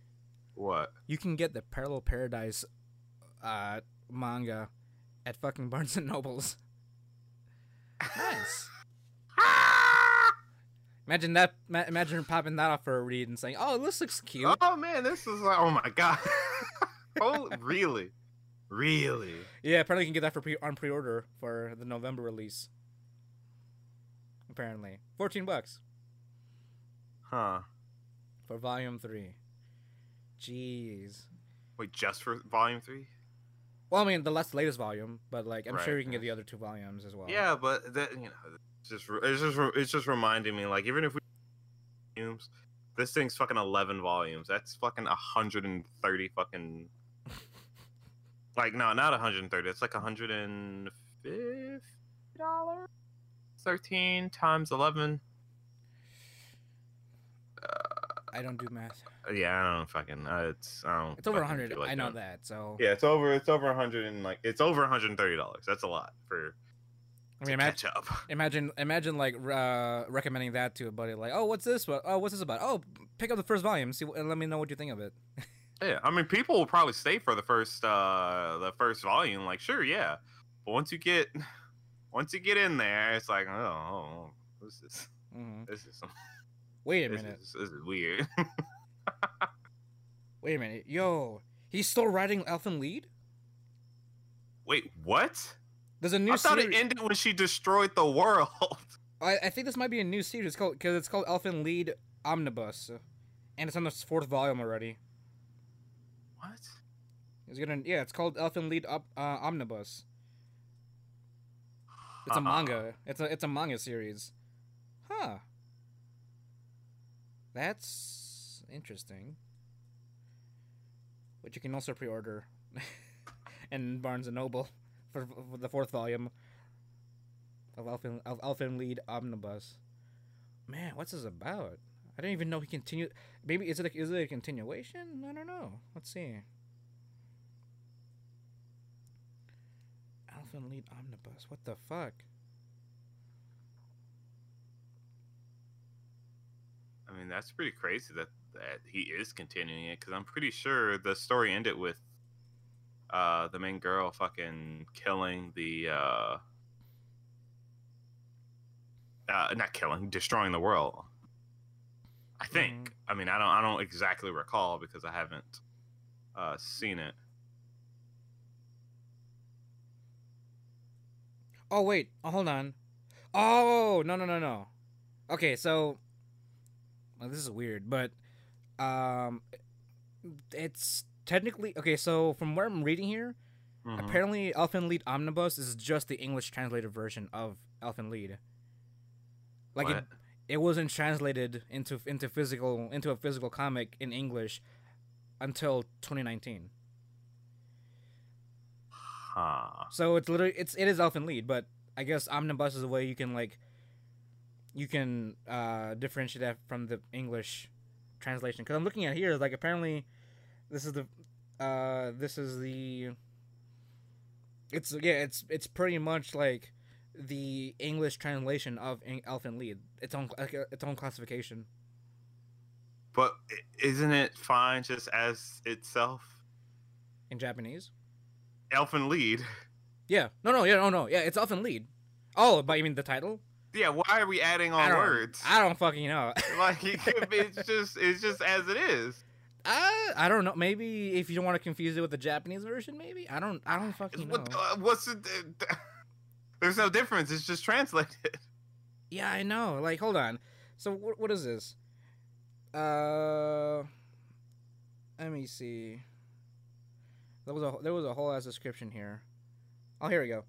What? You can get the Parallel Paradise uh, manga at fucking Barnes and Nobles. Nice. Imagine that. ma- Imagine popping that off for a read and saying, "Oh, this looks cute." Oh man, this is like, oh my god. oh, really? Really? Yeah, apparently you can get that for pre- on pre-order for the November release. Apparently, fourteen bucks Huh. for Volume Three. Jeez. Wait, just for volume three? Well, I mean, the last latest volume, but like, I'm sure you can get the other two volumes as well. Yeah, but that you know, it's just it's just it's just reminding me like even if we volumes, this thing's fucking eleven volumes. That's fucking hundred and thirty fucking. Like no, not hundred and thirty. It's like hundred and fifty dollars. Thirteen times eleven. I don't do math. Yeah, I don't fucking. Uh, it's I don't. It's over a hundred. like I know that. that. So Yeah, it's over. It's over a hundred and like it's over hundred and thirty dollars. That's a lot for I mean, imagine, up. imagine, imagine like uh, recommending that to a buddy. Like, oh, what's this? What? Oh, what's this about? Oh, pick up the first volume. See, and let me know what you think of it. Yeah, I mean, people will probably stay for the first uh the first volume. Like, sure, yeah, but once you get once you get in there, it's like, oh, oh, oh this is hmm this is Wait a this minute. is, this is weird. Wait a minute. Yo, he's still writing Elfen Lied. Wait, what? There's a new I thought series. it ended when she destroyed the world. I, I think this might be a new series. It's called because it's called Elfen Lied Omnibus, and it's on the fourth volume already. What? It's gonna yeah. It's called Elfen Lied Op, uh, Omnibus. It's a Uh-uh. manga. It's a it's a manga series. Huh. That's interesting. Which you can also pre-order in Barnes and Noble for, for the fourth volume of Elfen of Elfen Lied Omnibus. Man, what's this about? I didn't even know he continued. Maybe is it a, is it a continuation? I don't know. Let's see. Elfen Lied Omnibus. What the fuck? I mean, that's pretty crazy that that he is continuing it because I'm pretty sure the story ended with uh the main girl fucking killing the uh uh not killing destroying the world i think i mean i don't i don't exactly recall because i haven't uh seen it Oh wait, oh, hold on. Oh no no no no. Okay, so well, this is weird, but um, it's technically okay. So from what I'm reading here, Mhm. apparently Elfen Lied Omnibus is just the English translated version of Elfen Lied. Like it? It wasn't translated into into physical into a physical comic in English until 2019. huh So it's literally it's it is Elfen Lied, but I guess Omnibus is a way you can like you can uh differentiate that from the English translation. Because I'm looking at here, like apparently this is the uh this is the it's yeah it's it's pretty much like the English translation of Elfen Lied. Its own like, uh, its own classification. but isn't it fine just as itself in Japanese. Elfen Lied Yeah. No, no, yeah, no, no. Yeah, it's Elfen Lied. Oh, but you mean the title? yeah why are we adding I on don't, words I don't fucking know. like it could be, it's just it's just as it is I I don't know. Maybe if you don't want to confuse it with the Japanese version, maybe I don't. I don't fucking know. What, uh, what's the, there's no difference. It's just translated. Yeah, I know. Like, hold on. So what what is this? Uh, let me see. There was a there was a whole ass description here. Oh, here we go.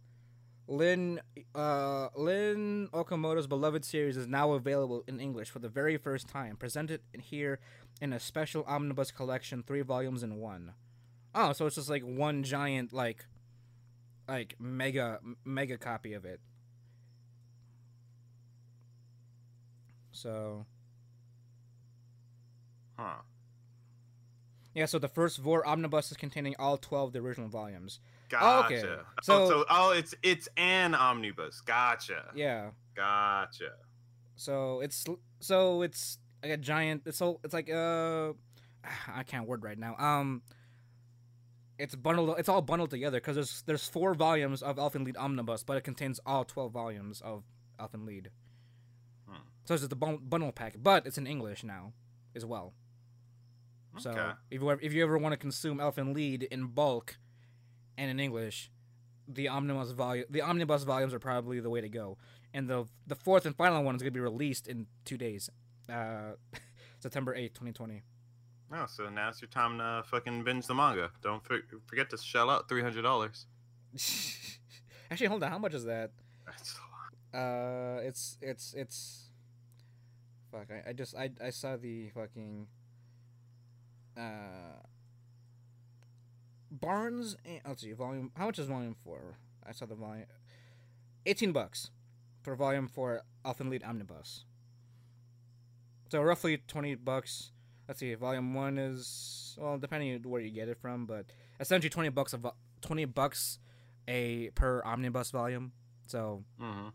Lynn uh Lynn Okamoto's beloved series is now available in English for the very first time, presented here in a special omnibus collection, three volumes in one. Oh, so it's just like one giant like like mega mega copy of it. So Huh. yeah, so the first four omnibuses containing all twelve of the original volumes. Gotcha. Oh, okay. So, So- oh, so oh, it's it's an omnibus. Gotcha. Yeah. Gotcha. So it's so it's like a giant. It's so it's like uh I can't word right now. Um, it's bundled. It's all bundled together because there's there's four volumes of Elfen Lied Omnibus, but it contains all twelve volumes of Elfen Lied. Hmm. So it's just a bundle pack, but it's in English now, as well. Okay. So if you ever, if you ever want to consume Elfen Lied in bulk, and in English, the omnibus volume the omnibus volumes are probably the way to go. And the the fourth and final one is gonna be released in two days, uh, September eighth, twenty twenty. No, so now's your time to fucking binge the manga. Don't for- forget to shell out three hundred dollars. Actually, hold on. How much is that? That's a lot. Uh, it's it's it's. Fuck! I, I just I I saw the fucking. Uh. Barnes. and- Let's see. Volume. How much is volume four? I saw the volume. Eighteen bucks, for volume four Elfen Lied Omnibus. So roughly twenty bucks. Let's see. Volume one is well, depending on where you get it from, but essentially twenty bucks a vo- twenty bucks a per omnibus volume. So Mm-hmm.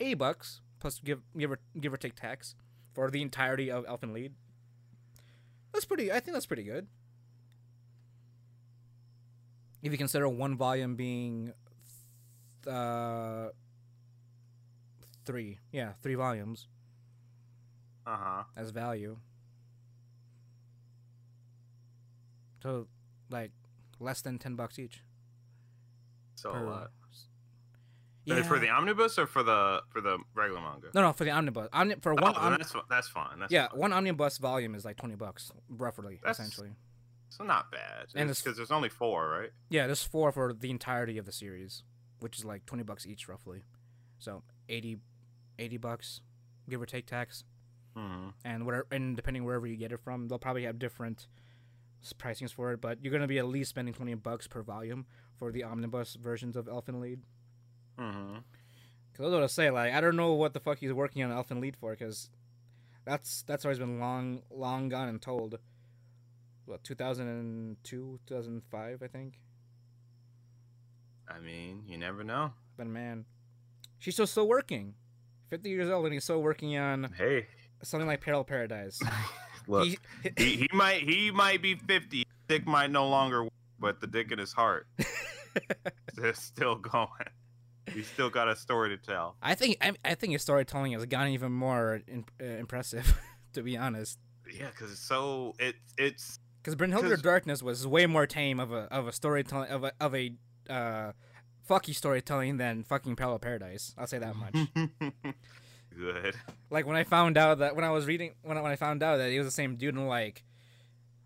eighty bucks plus give give or give or take tax for the entirety of Elfen Lied. That's pretty. I think that's pretty good. If you consider one volume being, uh, three, yeah, three volumes Uh huh. as value. So, like, less than ten bucks each. So per- a lot. Yeah. For the omnibus or for the for the regular manga? no, no, for the omnibus. Omni- for one, oh, om- then that's that's fine. That's yeah, fine. one omnibus volume is like twenty bucks, roughly, That's- essentially. So not bad. And because there's only four, right? Yeah, there's four for the entirety of the series, which is like twenty bucks each, roughly. So 80, 80 bucks, give or take tax, Mm-hmm. and whatever, and depending wherever you get it from, they'll probably have different pricings for it. But you're gonna be at least spending twenty bucks per volume for the omnibus versions of Elfen Lied. Mm-hmm. Cause I was gonna say like I don't know what the fuck he's working on Elfen Lied for, cause that's that's always been long long gone and told. What 2002, 2005, I think. I mean, you never know. But man, she's still still working. Fifty years old and he's still working on Hey, something like Parallel Paradise. look, He- he, he might he might be fifty. Dick might no longer, work, but the dick in his heart is still going. He's still got a story to tell. I think I, I think his storytelling has gotten even more in, uh, impressive, to be honest. Yeah, because it's so it it's Because Brynhildr 'Cause- Darkness was way more tame of a of a storytelling of a of a uh, fucky storytelling than fucking Parallel Paradise. I'll say that much. Good. like when I found out that when I was reading when I, when I found out that he was the same dude, and like,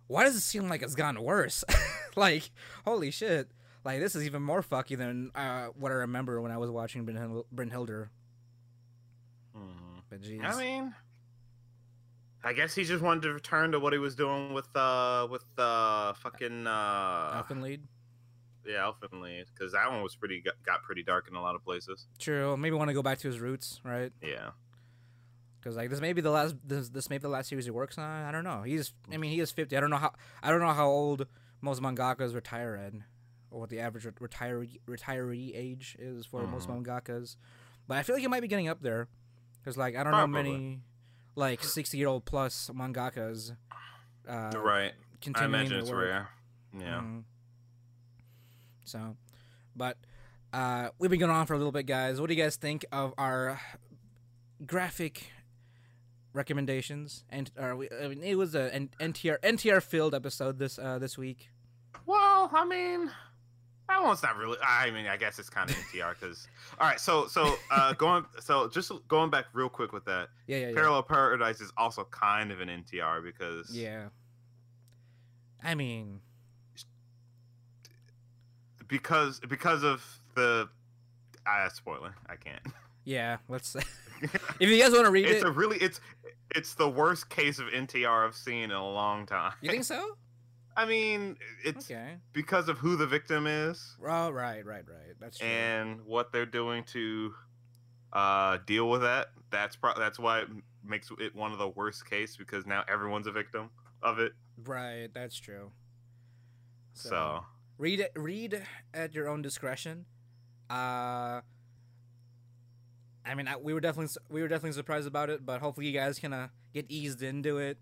why does it seem like it's gotten worse? like, holy shit! Like this is even more fucky than uh, what I remember when I was watching Brynhil- Brynhildr. Mhm. But jeez, I mean, I guess he just wanted to return to what he was doing with uh with uh fucking uh Elfen Lied. Yeah Elfen Lied because that one was pretty got, got pretty dark in a lot of places. True. Maybe want to go back to his roots, right? Yeah. Because like this may be the last this this may be the last series he works on. I don't know. He's I mean he is fifty. I don't know how I don't know how old most mangakas retire at, or what the average re- retiree retiree age is for most Mhm. mangakas. But I feel like he might be getting up there. Because like I don't know many like sixty year old plus mangakas. Uh, right. I imagine it's work. rare. Yeah. Mhm. So, but uh, we've been going on for a little bit, guys. What do you guys think of our graphic recommendations? And uh, we, I mean, it was an NTR NTR filled episode this uh, this week. Well, I mean, that one's not really. I mean, I guess it's kind of NTR because. All right, so so uh, going so just going back real quick with that, Yeah, yeah, yeah. Parallel Paradise is also kind of an NTR because Yeah. I mean, because because of the ah spoiler I can't. yeah. Let's. See. If you guys want to read it's it, a really it's it's the worst case of NTR I've seen in a long time. you think so? I mean, it's Okay. because of who the victim is Oh, right, right, right. That's true. and what they're doing to uh, deal with that. That's pro- that's why it makes it one of the worst case because now everyone's a victim of it. right, that's true. So, read it read at your own discretion uh i mean I, we were definitely we were definitely surprised about it but hopefully you guys can uh, get eased into it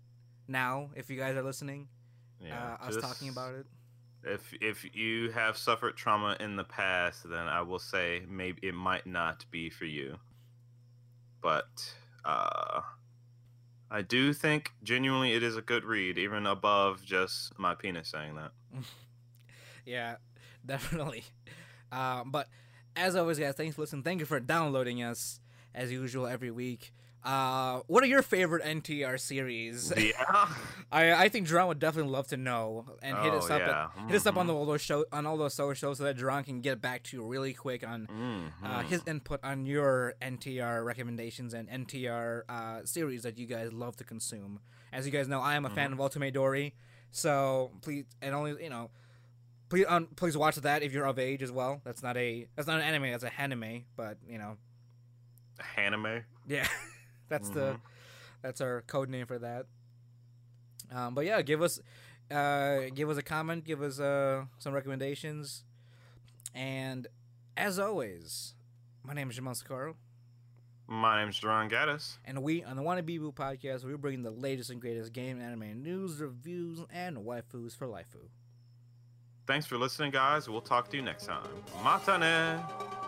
now if you guys are listening. Yeah, uh, us talking about it. If if you have suffered trauma in the past, then I will say maybe it might not be for you. But uh, I do think genuinely it is a good read, even above just my penis saying that. Yeah, definitely. Um, but as always, guys, thanks for listening. Thank you for downloading us as usual every week. Uh, what are your favorite NTR series? Yeah. I I think Jerron would definitely love to know and hit us Oh, up. yeah. At, hit us up on Mhm. all those show on all those socials so that Jerron can get back to you really quick on uh, Mhm. his input on your NTR recommendations and NTR uh, series that you guys love to consume. As you guys know, I am a fan of Ultimate Dory, so please and only you know, please um, please watch that if you're of age as well. That's not a that's not an anime. That's a anime, but you know, Hanime. yeah, that's the Mhm. that's our code name for that. Um, but yeah, give us uh, give us a comment, give us uh, some recommendations, and as always, my name is Jamal Sakaro. My name is Jerron Gaddis. And we, on the Wanna Boo podcast, we bring the latest and greatest game, anime news, reviews, and waifus for Laifu. Thanks for listening, guys. We'll talk to you next time. Matane.